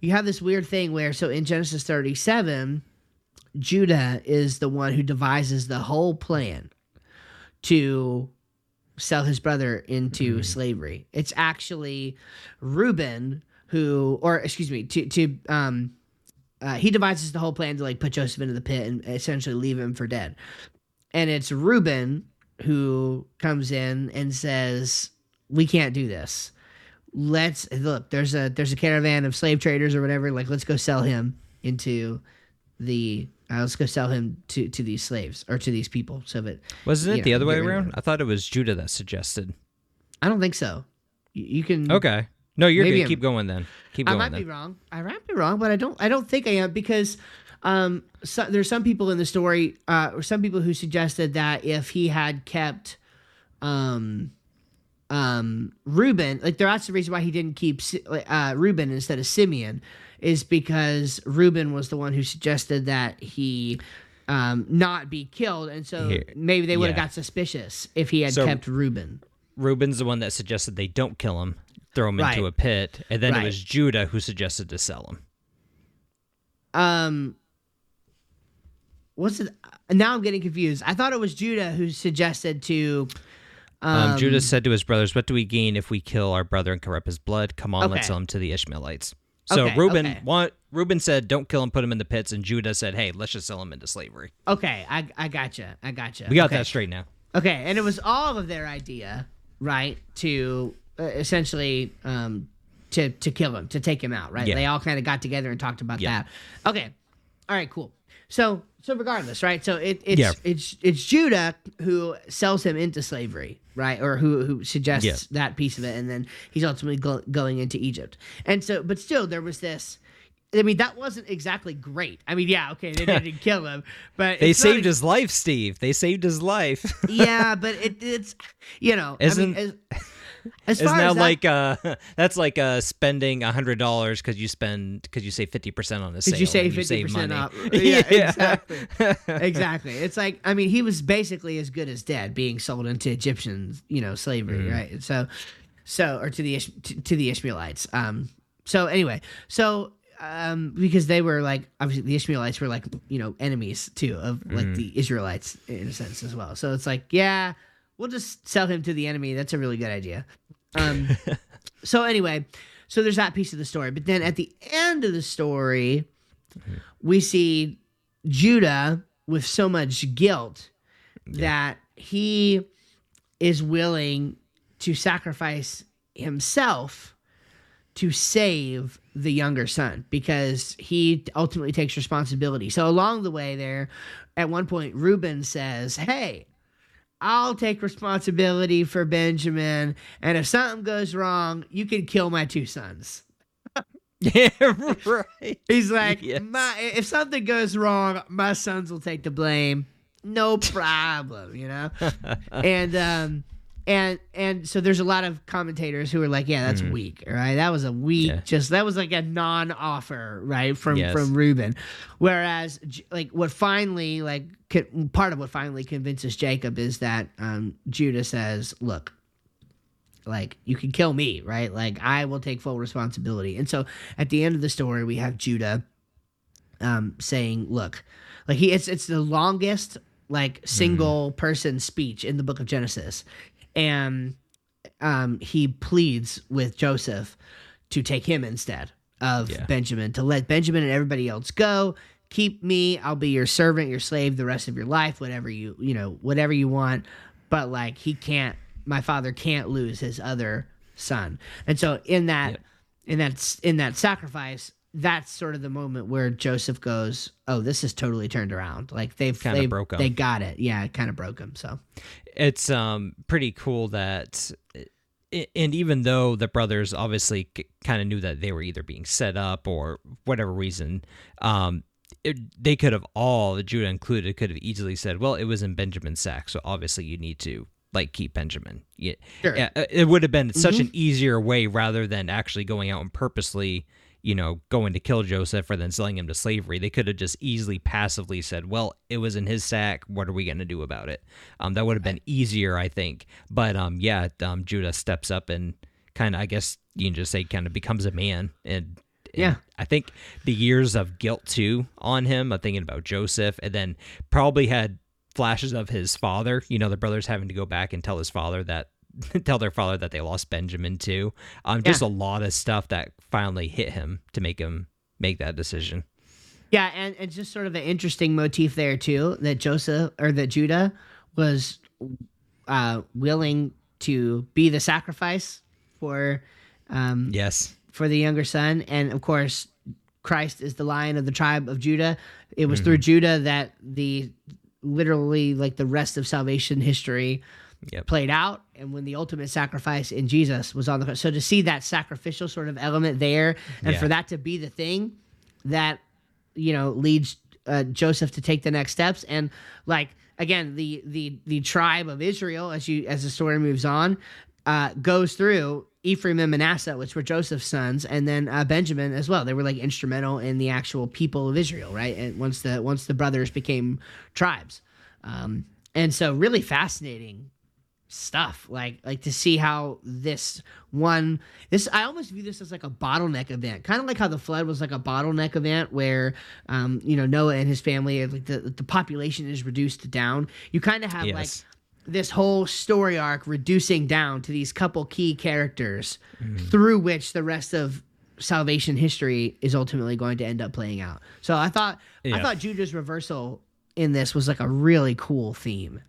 you have this weird thing where so in Genesis 37 Judah is the one who devises the whole plan to sell his brother into mm-hmm. slavery. It's actually Reuben who or excuse me to to um uh, he devises the whole plan to like put Joseph into the pit and essentially leave him for dead. And it's Reuben who comes in and says, we can't do this. Let's look. There's a there's a caravan of slave traders or whatever. Like let's go sell him into the uh, let's go sell him to to these slaves or to these people. So that wasn't it know, the other way around? I thought it was Judah that suggested. I don't think so. You, you can okay. No, you're good. I'm, Keep going then. Keep going. I might then. be wrong. I might be wrong, but I don't. I don't think I am because um, so, there's some people in the story, uh, or some people who suggested that if he had kept, um, um, Reuben, like that's the reason why he didn't keep uh, Reuben instead of Simeon, is because Reuben was the one who suggested that he um, not be killed, and so Here, maybe they would have yeah. got suspicious if he had so, kept Reuben. Reuben's the one that suggested they don't kill him, throw him right. into a pit, and then right. it was Judah who suggested to sell him. Um, what's it? Now I'm getting confused. I thought it was Judah who suggested to um, um, Judah said to his brothers, "What do we gain if we kill our brother and corrupt his blood? Come on, okay. let's sell him to the Ishmaelites." So okay, Reuben, okay. Want, Reuben said, "Don't kill him, put him in the pits," and Judah said, "Hey, let's just sell him into slavery." Okay, I I gotcha, I gotcha. We got okay. that straight now. Okay, and it was all of their idea, right? To uh, essentially um, to to kill him, to take him out, right? Yeah. They all kind of got together and talked about yeah. that. Okay, all right, cool. So so regardless, right? So it, it's yeah. it's it's Judah who sells him into slavery, right? Or who who suggests that piece of it, and then he's ultimately go, going into Egypt. And so, but still, there was this. I mean, that wasn't exactly great. I mean, yeah, okay, they didn't kill him, but They saved a- his life, Steve. They saved his life. Yeah, but it, it's you know, Isn't- I mean, as, It's now as that, like uh, that's like uh, spending a hundred dollars because you spend because you save fifty percent on a sale. You and fifty percent money. off? Yeah, exactly. exactly. It's like I mean, he was basically as good as dead, being sold into Egyptian, you know, slavery, Mm-hmm. right? So, so or to the Ish- to, to the Ishmaelites. Um. So anyway, so um, because they were like obviously the Ishmaelites were like you know enemies too of like Mm-hmm. the Israelites in a sense as well. So it's like yeah, we'll just sell him to the enemy. That's a really good idea. Um. so anyway, so there's that piece of the story, but then at the end of the story we see Judah with so much guilt that he is willing to sacrifice himself to save the younger son because he ultimately takes responsibility. So along the way there at one point Reuben says, "Hey, I'll take responsibility for Benjamin and if something goes wrong, you can kill my two sons." yeah, right. He's like, Yes. my if something goes wrong, my sons will take the blame. No problem, you know. and um, and and so there's a lot of commentators who are like, yeah, that's weak, right? That was a weak, Mm-hmm. Yeah. just that was like a non-offer, right, from Yes. from Reuben. Whereas, like, what finally, like, part of what finally convinces Jacob is that um, Judah says, look, like you can kill me right like i will take full responsibility and so at the end of the story we have judah um saying look like he it's it's the longest like single person speech in the book of genesis and um he pleads with joseph to take him instead of Yeah. benjamin to let benjamin and everybody else go keep me i'll be your servant your slave the rest of your life whatever you you know whatever you want but like he can't my father can't lose his other son and so in that Yep. in that in that sacrifice that's sort of the moment where joseph goes oh this is totally turned around like they've Kinda they broke 'em. they got it yeah it kind of broke him so it's um pretty cool that and even though the brothers obviously kind of knew that they were either being set up or whatever reason um it, they could have all judah included could have easily said well it was in benjamin's sack so obviously you need to like keep benjamin yeah, Sure. yeah it would have been such an easier way rather than actually going out and purposely you know going to kill joseph or then selling him to slavery they could have just easily passively said well it was in his sack what are we going to do about it um, that would have been easier i think but um, yeah um, judah steps up and kind of i guess you can just say kind of becomes a man and and Yeah. I think the years of guilt too on him. I'm thinking about Joseph, and then probably had flashes of his father. You know, the brothers having to go back and tell his father that tell their father that they lost Benjamin too. Um, just a lot of stuff that finally hit him to make him make that decision. Yeah, and and just sort of an interesting motif there too that Joseph or that Judah was uh, willing to be the sacrifice for um, Yes. for the younger son, and of course, Christ is the Lion of the tribe of Judah. It was through Judah that the literally like the rest of salvation history Yep. played out and when the ultimate sacrifice in Jesus was on the so to see that sacrificial sort of element there and Yeah. for that to be the thing that you know leads uh, Joseph to take the next steps. And like again the the the tribe of Israel as you as the story moves on uh, goes through Ephraim and Manasseh which were Joseph's sons and then uh, Benjamin as well. They were like instrumental in the actual people of Israel right? And once the once the brothers became tribes. Um, and so really fascinating stuff like like to see how this one this i almost view this as like a bottleneck event kind of like how the flood was like a bottleneck event where um you know noah and his family like the, the population is reduced down. You kind of have like this whole story arc reducing down to these couple key characters through which the rest of salvation history is ultimately going to end up playing out. So i thought i thought judah's reversal in this was like a really cool theme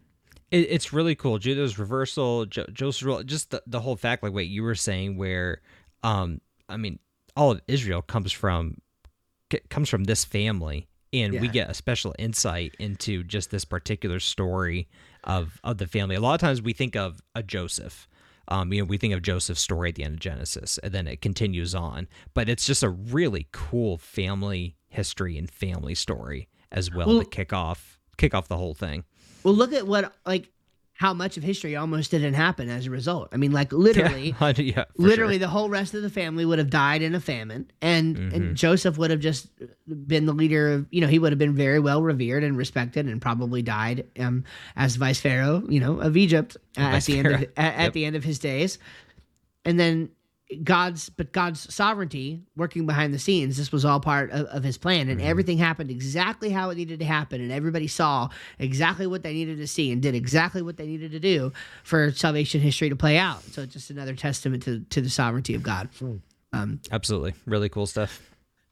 It, it's really cool. Judah's reversal, jo- Joseph, just the, the whole fact, like what you were saying, where, um, I mean, all of Israel comes from c- comes from this family, and we get a special insight into just this particular story of of the family. A lot of times we think of a Joseph, Um, you know, we think of Joseph's story at the end of Genesis, and then it continues on. But it's just a really cool family history and family story as well, well to kick off kick off the whole thing. Well, look at what like how much of history almost didn't happen as a result. I mean, like literally, yeah, yeah, literally sure. the whole rest of the family would have died in a famine, and mm-hmm. and Joseph would have just been the leader of, you know, he would have been very well revered and respected, and probably died um, as vice pharaoh, you know, of Egypt uh, at the end of at, yep. at the end of his days, and then God's but God's sovereignty working behind the scenes. This was all part of, of his plan, and mm-hmm. everything happened exactly how it needed to happen, and everybody saw exactly what they needed to see and did exactly what they needed to do for salvation history to play out. So it's just another testament to to the sovereignty of God. Hmm. Um, Absolutely, really cool stuff.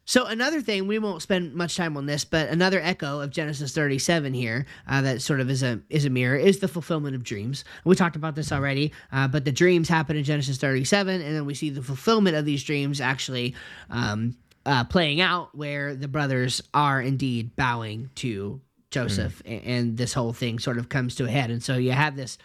So another thing, we won't spend much time on this, but another echo of Genesis 37 here uh, that sort of is a is a mirror is the fulfillment of dreams. We talked about this already, uh, but the dreams happen in Genesis 37, and then we see the fulfillment of these dreams actually um, uh, playing out, where the brothers are indeed bowing to Joseph, mm. and, and this whole thing sort of comes to a head. And so you have this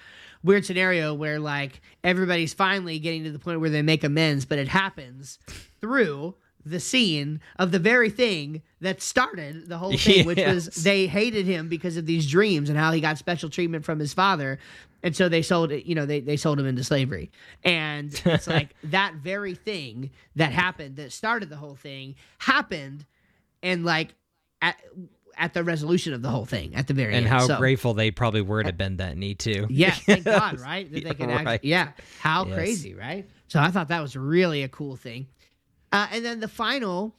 weird scenario where like everybody's finally getting to the point where they make amends, but it happens through the scene of the very thing that started the whole thing, yes. which was they hated him because of these dreams and how he got special treatment from his father. And so they sold it, you know, they, they sold him into slavery. And it's like that very thing that happened that started the whole thing happened and like at at the resolution of the whole thing at the very and end. And how so, grateful they probably were to uh, bend that knee too. Yeah, thank God, right? That they can right. act, yeah. How yes. crazy, right? So I thought that was really a cool thing. Uh, and then the final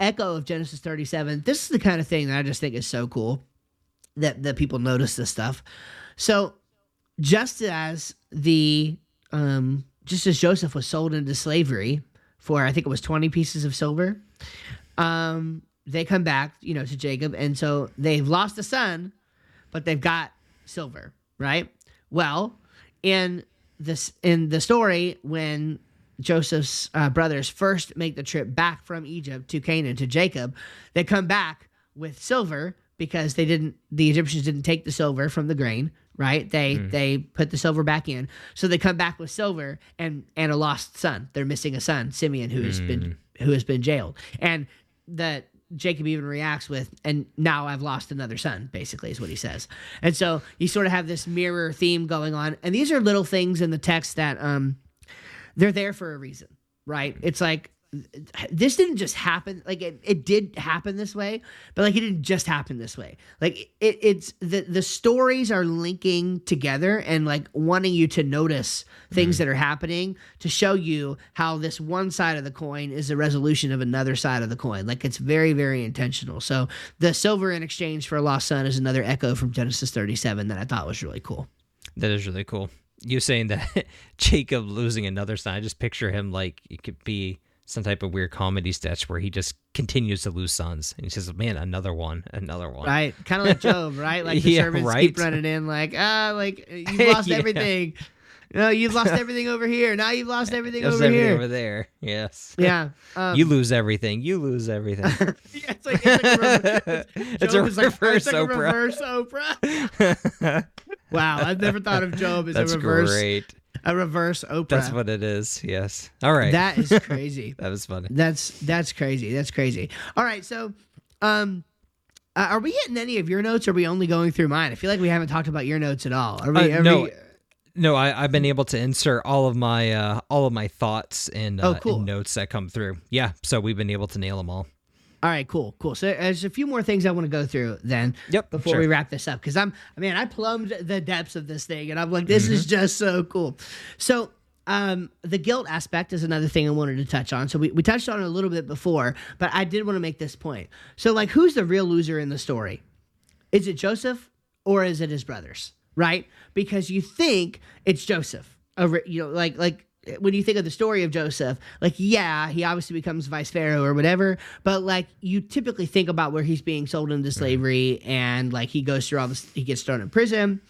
echo of Genesis 37. This is the kind of thing that I just think is so cool that that people notice this stuff. So just as the um just as Joseph was sold into slavery for I think it was 20 pieces of silver, um they come back, you know, to Jacob and so they've lost a son, but they've got silver, right? Well, in this in the story when Joseph's uh, brothers first make the trip back from Egypt to Canaan to Jacob, they come back with silver because they didn't the Egyptians didn't take the silver from the grain, right? They mm. they put the silver back in. So they come back with silver and and a lost son. They're missing a son, Simeon, who has mm. been who has been jailed. And that Jacob even reacts with, and now I've lost another son, basically, is what he says. And so you sort of have this mirror theme going on. And these are little things in the text that um they're there for a reason, right? It's like this didn't just happen like it, it did happen this way but like it didn't just happen this way. Like it, it's the the stories are linking together and like wanting you to notice things mm-hmm. that are happening to show you how this one side of the coin is the resolution of another side of the coin. Like it's very very intentional. So the silver in exchange for a lost son is another echo from genesis 37 that i thought was really cool. That is really cool you saying that Jacob losing another son, I just picture him like it could be some type of weird comedy sketch where he just continues to lose sons and he says, "Man, another one, another one." Right, kind of like Job, right? Like the yeah, servants right? keep running in, like ah, like you've lost yeah. everything. You know, you've lost everything over here. Now you've lost everything over everything here. Over there, yes. Yeah. Um, you lose everything. You lose everything. yeah, it's like it's, like a, it's, a reverse like, Oprah. reverse Oprah. Wow, I've never thought of Job as That's a reverse. Great. A reverse Oprah. That's what it is. Yes. All right. That is crazy. that was funny. That's that's crazy. That's crazy. All right. So, um, uh, are we hitting any of your notes? or Are we only going through mine? I feel like we haven't talked about your notes at all. Are we? Uh, are no. We, no, I, have been able to insert all of my uh, all of my thoughts and, uh, oh, cool. and notes that come through. Yeah, so we've been able to nail them all. All right, cool, cool. So there's a few more things I want to go through then. Yep. Before sure. we wrap this up, because I'm, I mean, I plumbed the depths of this thing, and I'm like, this mm-hmm. is just so cool. So um, the guilt aspect is another thing I wanted to touch on. So we, we touched on it a little bit before, but I did want to make this point. So like, who's the real loser in the story? Is it Joseph or is it his brothers? Right? Because you think it's Joseph. Over, you know, like like when you think of the story of Joseph, like, yeah, he obviously becomes vice pharaoh or whatever, but like, you typically think about where he's being sold into slavery and like he goes through all this, he gets thrown in prison.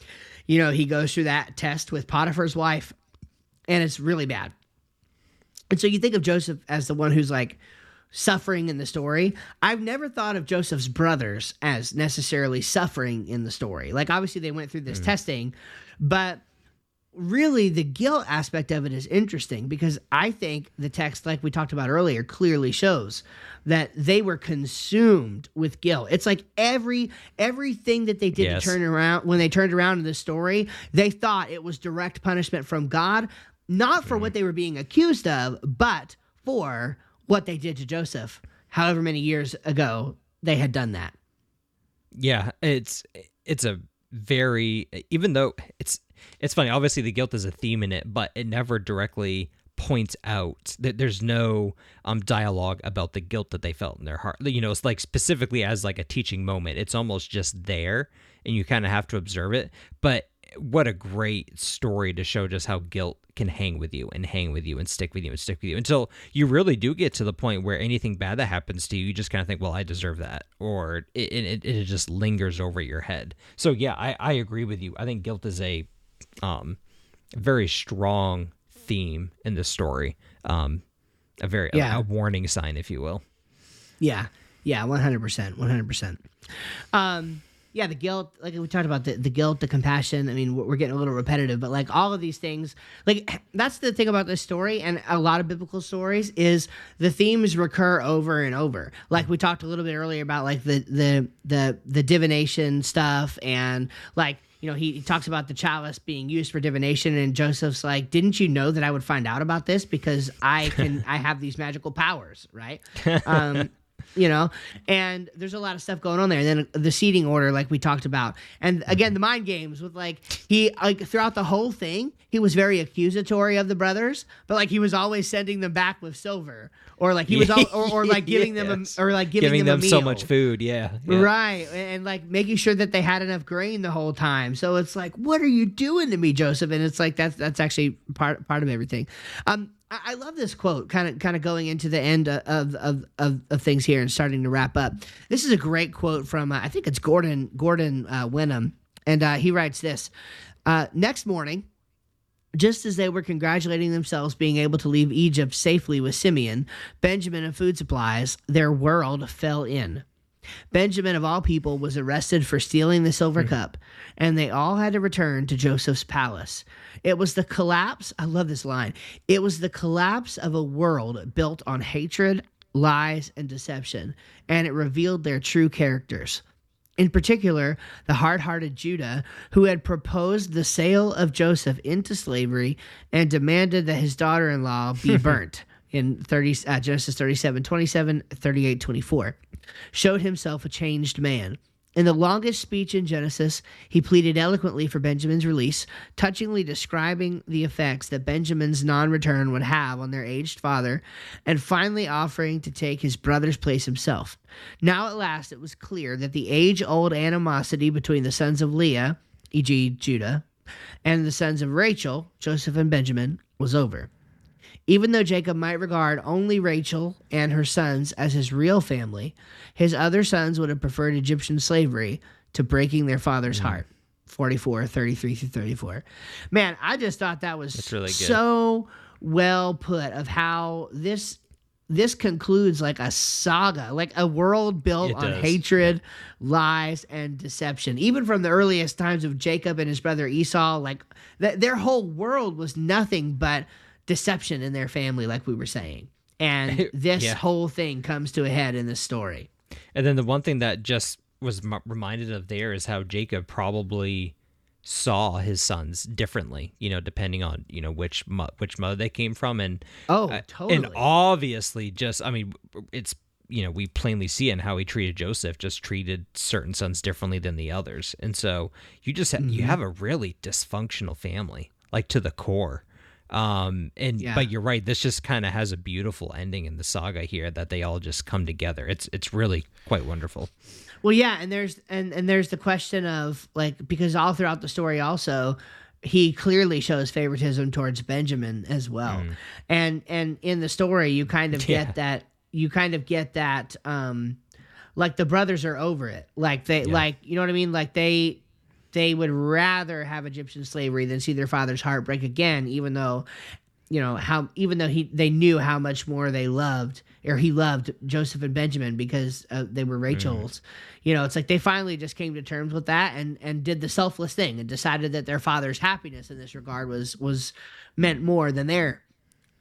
You know, he goes through that test with Potiphar's wife and it's really bad. And so you think of Joseph as the one who's like suffering in the story. I've never thought of Joseph's brothers as necessarily suffering in the story. Like, obviously, they went through this mm. testing, but really the guilt aspect of it is interesting because I think the text, like we talked about earlier, clearly shows that they were consumed with guilt. It's like every everything that they did Yes. to turn around when they turned around in the story, they thought it was direct punishment from God, not for what mm-hmm. they were being accused of, but for what they did to Joseph, however many years ago they had done that. Yeah, it's it's a very even though it's it's funny. Obviously, the guilt is a theme in it, but it never directly points out that there's no um dialogue about the guilt that they felt in their heart. You know, it's like specifically as like a teaching moment. It's almost just there, and you kind of have to observe it. But what a great story to show just how guilt can hang with you and hang with you and stick with you and stick with you until you really do get to the point where anything bad that happens to you, you just kind of think, well, I deserve that. Or it, it, it just lingers over your head. So, yeah, I, I agree with you. I think guilt is a um, very strong theme in this story. Um, a very Yeah. a, a warning sign, if you will. Yeah, yeah, one hundred percent, one hundred percent. Um, yeah, the guilt, like we talked about the, the guilt, the compassion. I mean, we're we're getting a little repetitive, but like all of these things, like that's the thing about this story and a lot of biblical stories is the themes recur over and over. Like we talked a little bit earlier about like the the the the divination stuff and like you know, he, he talks about the chalice being used for divination, and Joseph's like, "Didn't you know that I would find out about this because I can, I have these magical powers, right?" Um, you know, and there's a lot of stuff going on there. And then the seating order, like we talked about, and again, the mind games with like he like throughout the whole thing, he was very accusatory of the brothers, but like he was always sending them back with silver, or like he was, all, or, or like giving them, a, or like giving, Giving them, them, so much food. Yeah. yeah. Right. And, and, like making sure that they had enough grain the whole time. So it's like, what are you doing to me, Joseph? And it's like that's that's actually part part of everything. Um I, love this quote, kind of kind of going into the end of, of of of things here and starting to wrap up. This is a great quote from uh, I think it's Gordon Gordon uh, Wenham, and uh, he writes this: uh, Next morning, just as they were congratulating themselves being able to leave Egypt safely with Simeon, Benjamin, and food supplies, their world fell in. Benjamin, of all people, was arrested for stealing the silver hmm. cup, and they all had to return to Joseph's palace. It was the collapse. I love this line. It was the collapse of a world built on hatred, lies, and deception, and it revealed their true characters. In particular, the hard hearted Judah, who had proposed the sale of Joseph into slavery and demanded that his daughter in law be burnt in 30, uh, Genesis 37 27, 38 24, showed himself a changed man. In the longest speech in Genesis, he pleaded eloquently for Benjamin's release, touchingly describing the effects that Benjamin's non return would have on their aged father, and finally offering to take his brother's place himself. Now, at last, it was clear that the age old animosity between the sons of Leah, e.g., Judah, and the sons of Rachel, Joseph and Benjamin, was over. Even though Jacob might regard only Rachel and her sons as his real family, his other sons would have preferred Egyptian slavery to breaking their father's mm. heart. 44, 33 through 34. Man, I just thought that was really so well put of how this this concludes like a saga, like a world built It on does. hatred, lies, and deception. Even from the earliest times of Jacob and his brother Esau, like th- their whole world was nothing but deception in their family, like we were saying. And this Yeah. whole thing comes to a head in this story. And then the one thing that just was m- reminded of there is how Jacob probably saw his sons differently, you know, depending on you know which mo- which mother they came from, and Oh, uh, totally. and obviously, just I mean, it's you know we plainly see in how he treated Joseph, just treated certain sons differently than the others, and so you just ha- Mm-hmm. you have a really dysfunctional family, like to the core. Um and Yeah. but you're right. This just kind of has a beautiful ending in the saga here that they all just come together. It's it's really quite wonderful. Well, yeah, and there's and and there's the question of like because all throughout the story also he clearly shows favoritism towards Benjamin as well. And and in the story you kind of get that you kind of get that um like the brothers are over it. Like they like you know what I mean? Like they they would rather have Egyptian slavery than see their father's heart break again, even though you know how even though he they knew how much more they loved or he loved Joseph and Benjamin because uh, they were Rachel's. You know, it's like they finally just came to terms with that and and did the selfless thing and decided that their father's happiness in this regard was was meant more than their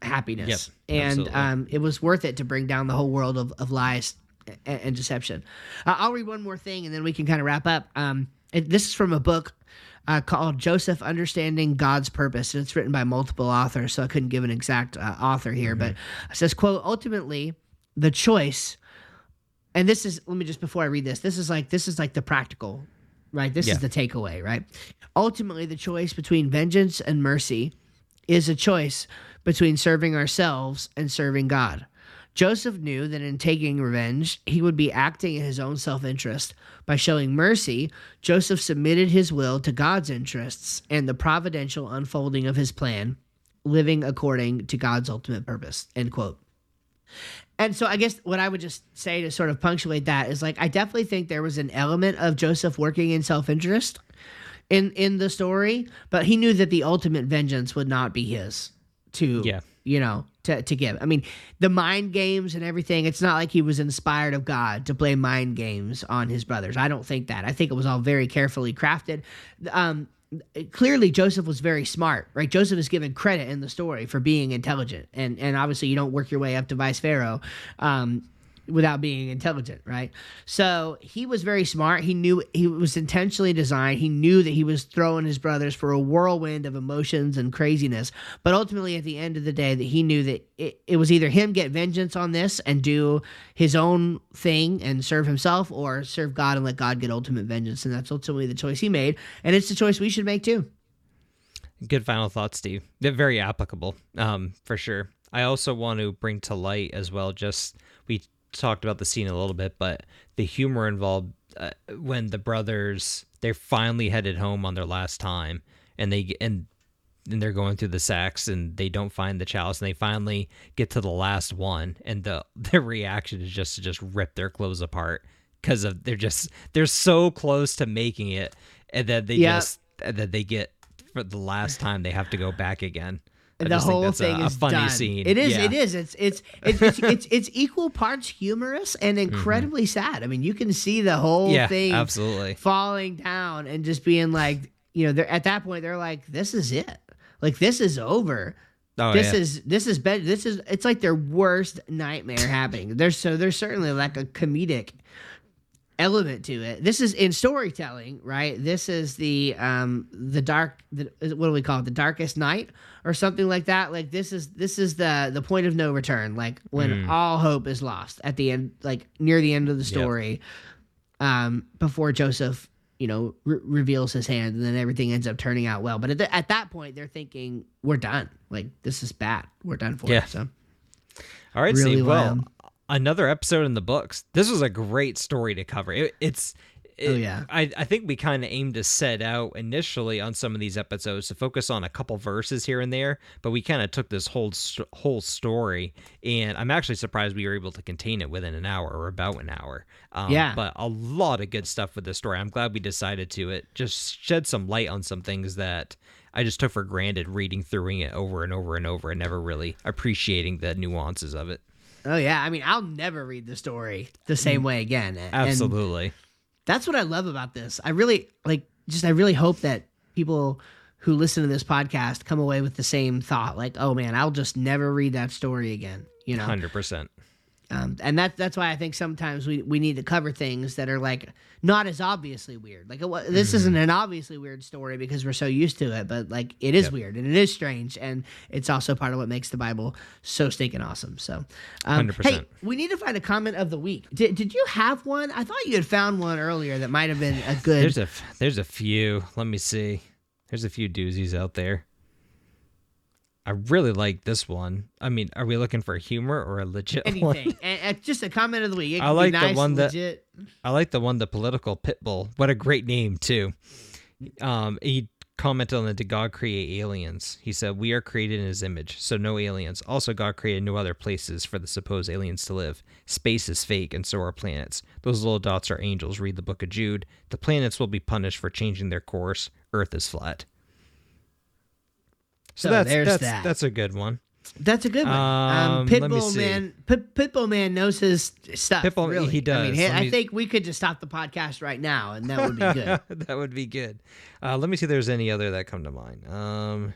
happiness. Yep, and um, it was worth it to bring down the whole world of, of lies and, and deception. Uh, I'll read one more thing and then we can kind of wrap up. Um, it, this is from a book uh, called Joseph Understanding God's Purpose. And it's written by multiple authors, so I couldn't give an exact uh, author here. But it says, quote, ultimately, the choice, and this is, let me just, before I read this, this is like, this is like the practical, right? This Yeah. is the takeaway, right? Ultimately, the choice between vengeance and mercy is a choice between serving ourselves and serving God. Joseph knew that in taking revenge, he would be acting in his own self interest. By showing mercy, Joseph submitted his will to God's interests and the providential unfolding of his plan, living according to God's ultimate purpose. End quote. And so I guess what I would just say to sort of punctuate that is like I definitely think there was an element of Joseph working in self-interest in in the story, but he knew that the ultimate vengeance would not be his to Yeah. you know to to give. I mean, the mind games and everything, it's not like he was inspired of God to play mind games on his brothers. I don't think that. I think it was all very carefully crafted. Um clearly Joseph was very smart, right? Joseph is given credit in the story for being intelligent, and and obviously you don't work your way up to vice pharaoh um, without being intelligent, right? So he was very smart. He knew he was intentionally designed. He knew that he was throwing his brothers for a whirlwind of emotions and craziness. But ultimately, at the end of the day, that he knew that it, it was either him get vengeance on this and do his own thing and serve himself, or serve God and let God get ultimate vengeance. And that's ultimately the choice he made, and it's the choice we should make too. Good final thoughts, Steve. They're very applicable, um, for sure. I also want to bring to light as well. Just we talked about the scene a little bit, but the humor involved uh, when the brothers they're finally headed home on their last time, and they and and they're going through the sacks and they don't find the chalice, and they finally get to the last one, and the their reaction is just to just rip their clothes apart because of they're just they're so close to making it, and then they just that they get for the last time they have to go back again. I the whole thing a, is a funny done. scene. It is. Yeah. It is. It's it's it's it's, it's it's equal parts humorous and Mm-hmm. incredibly sad. I mean, you can see the whole Yeah, thing absolutely. falling down and just being like, you know, they're at that point they're like, this is it. Like this is over. Oh, this yeah. is this is better. This is it's like their worst nightmare happening. There's so there's certainly like a comedic element to it. This is in storytelling, right? This is the um the dark the, what do we call it? The darkest night or something like that. Like this is this is the the point of no return. Like when Hmm. all hope is lost at the end, like near the end of the story, um before Joseph. You know, re- reveals his hand, and then everything ends up turning out well. But at, the, at that point, they're thinking, "We're done. Like this is bad. We're done for." Yeah. So All right, really Steve. Well. Another episode in the books. This was a great story to cover. It, it's. Oh, yeah. I, I think we kind of aimed to set out initially on some of these episodes to focus on a couple verses here and there, but we kind of took this whole whole story, and I'm actually surprised we were able to contain it within an hour or about an hour. Um, Yeah. But a lot of good stuff with this story. I'm glad we decided to. It just shed some light on some things that I just took for granted reading through it over and over and over and never really appreciating the nuances of it. Oh yeah, I mean, I'll never read the story the same mm. way again. And Absolutely. that's what I love about this. I really like just I really hope that people who listen to this podcast come away with the same thought like, "Oh man, I'll just never read that story again." You know. 100%. Um, and that that's why I think sometimes we, we need to cover things that are like not as obviously weird. Like it, this isn't an obviously weird story because we're so used to it, but like it is Yep. weird and it is strange, and it's also part of what makes the Bible so stinking awesome. So, um, 100%. hey, we need to find a comment of the week. Did, did you have one? I thought you had found one earlier that might have been a good. There's a there's a few. Let me see. There's a few doozies out there. I really like this one. I mean, are we looking for humor or a legit one? anything, and, just a comment of the week. I like the nice, one that- I like the one the political pit bull. What a great name too. Um, he commented on the did God create aliens? He said we are created in His image, so no aliens. Also, God created no other places for the supposed aliens to live. Space is fake, and so are planets. Those little dots are angels. Read the Book of Jude. The planets will be punished for changing their course. Earth is flat. So, that's there's that's that. that's a good one. That's a good one. Um, Um, Pitbull man, Pit, Pitbull man knows his stuff. Pitbull- really. he I, does. mean, he- Let I me- think we could just stop the podcast right now, and that would be good. that would be good. Uh, let me see if there's any other that come to mind. Um,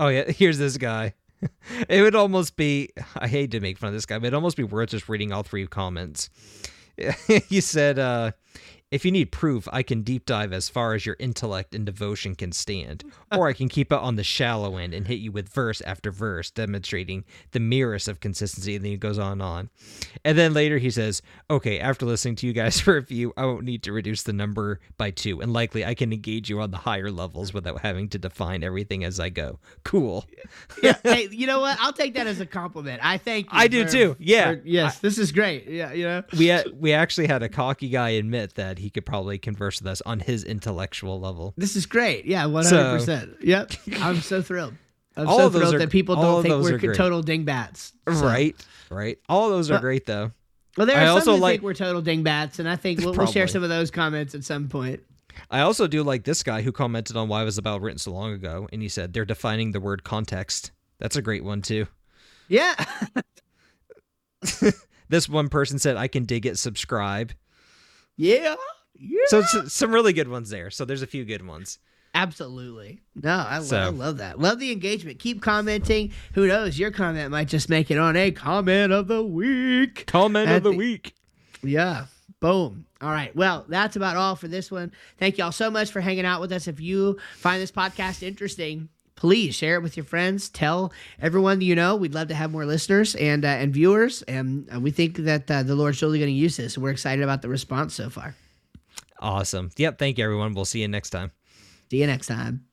oh yeah, here's this guy. It would almost be. I hate to make fun of this guy, but it'd almost be worth just reading all three comments. he said, uh, "If you need proof, I can deep dive as far as your intellect and devotion can stand, or I can keep it on the shallow end and hit you with verse after verse, demonstrating the merest of consistency." And then he goes on and on, and then later he says, "Okay, after listening to you guys for a few, I won't need to reduce the number by two, and likely I can engage you on the higher levels without having to define everything as I go." Cool. yeah. Hey, you know what? I'll take that as a compliment. I thank you. I do for- too. Yeah. for- yes, this is great. Yeah, you know. we had, we actually had a cocky guy admit that he could probably converse with us on his intellectual level. This is great. Yeah, one hundred percent. Yep, I'm so thrilled. I'm All so of those thrilled are- that people don't think we're total dingbats. So- Right, right. All those are Well, great though. Well, there I are some also who like- think we're total dingbats, and I think we'll, we'll share some of those comments at some point. I also do like this guy who commented on why was the Bible written so long ago, and he said they're defining the word context. That's a great one too. Yeah, This one person said I can dig it. Subscribe. Yeah, yeah. So it's some really good ones there. So there's a few good ones. Absolutely. No, I, So- I love that. Love the engagement. Keep commenting. Who knows? Your comment might just make it on a comment of the week. Comment At of the the- week. Yeah. Boom. All right. Well, that's about all for this one. Thank y'all so much for hanging out with us. If you find this podcast interesting, please share it with your friends. Tell everyone you know. We'd love to have more listeners and uh, and viewers, and uh, we think that uh, the Lord's really going to use this. We're excited about the response so far. Awesome. Yep. Thank you, everyone. We'll see you next time. See you next time.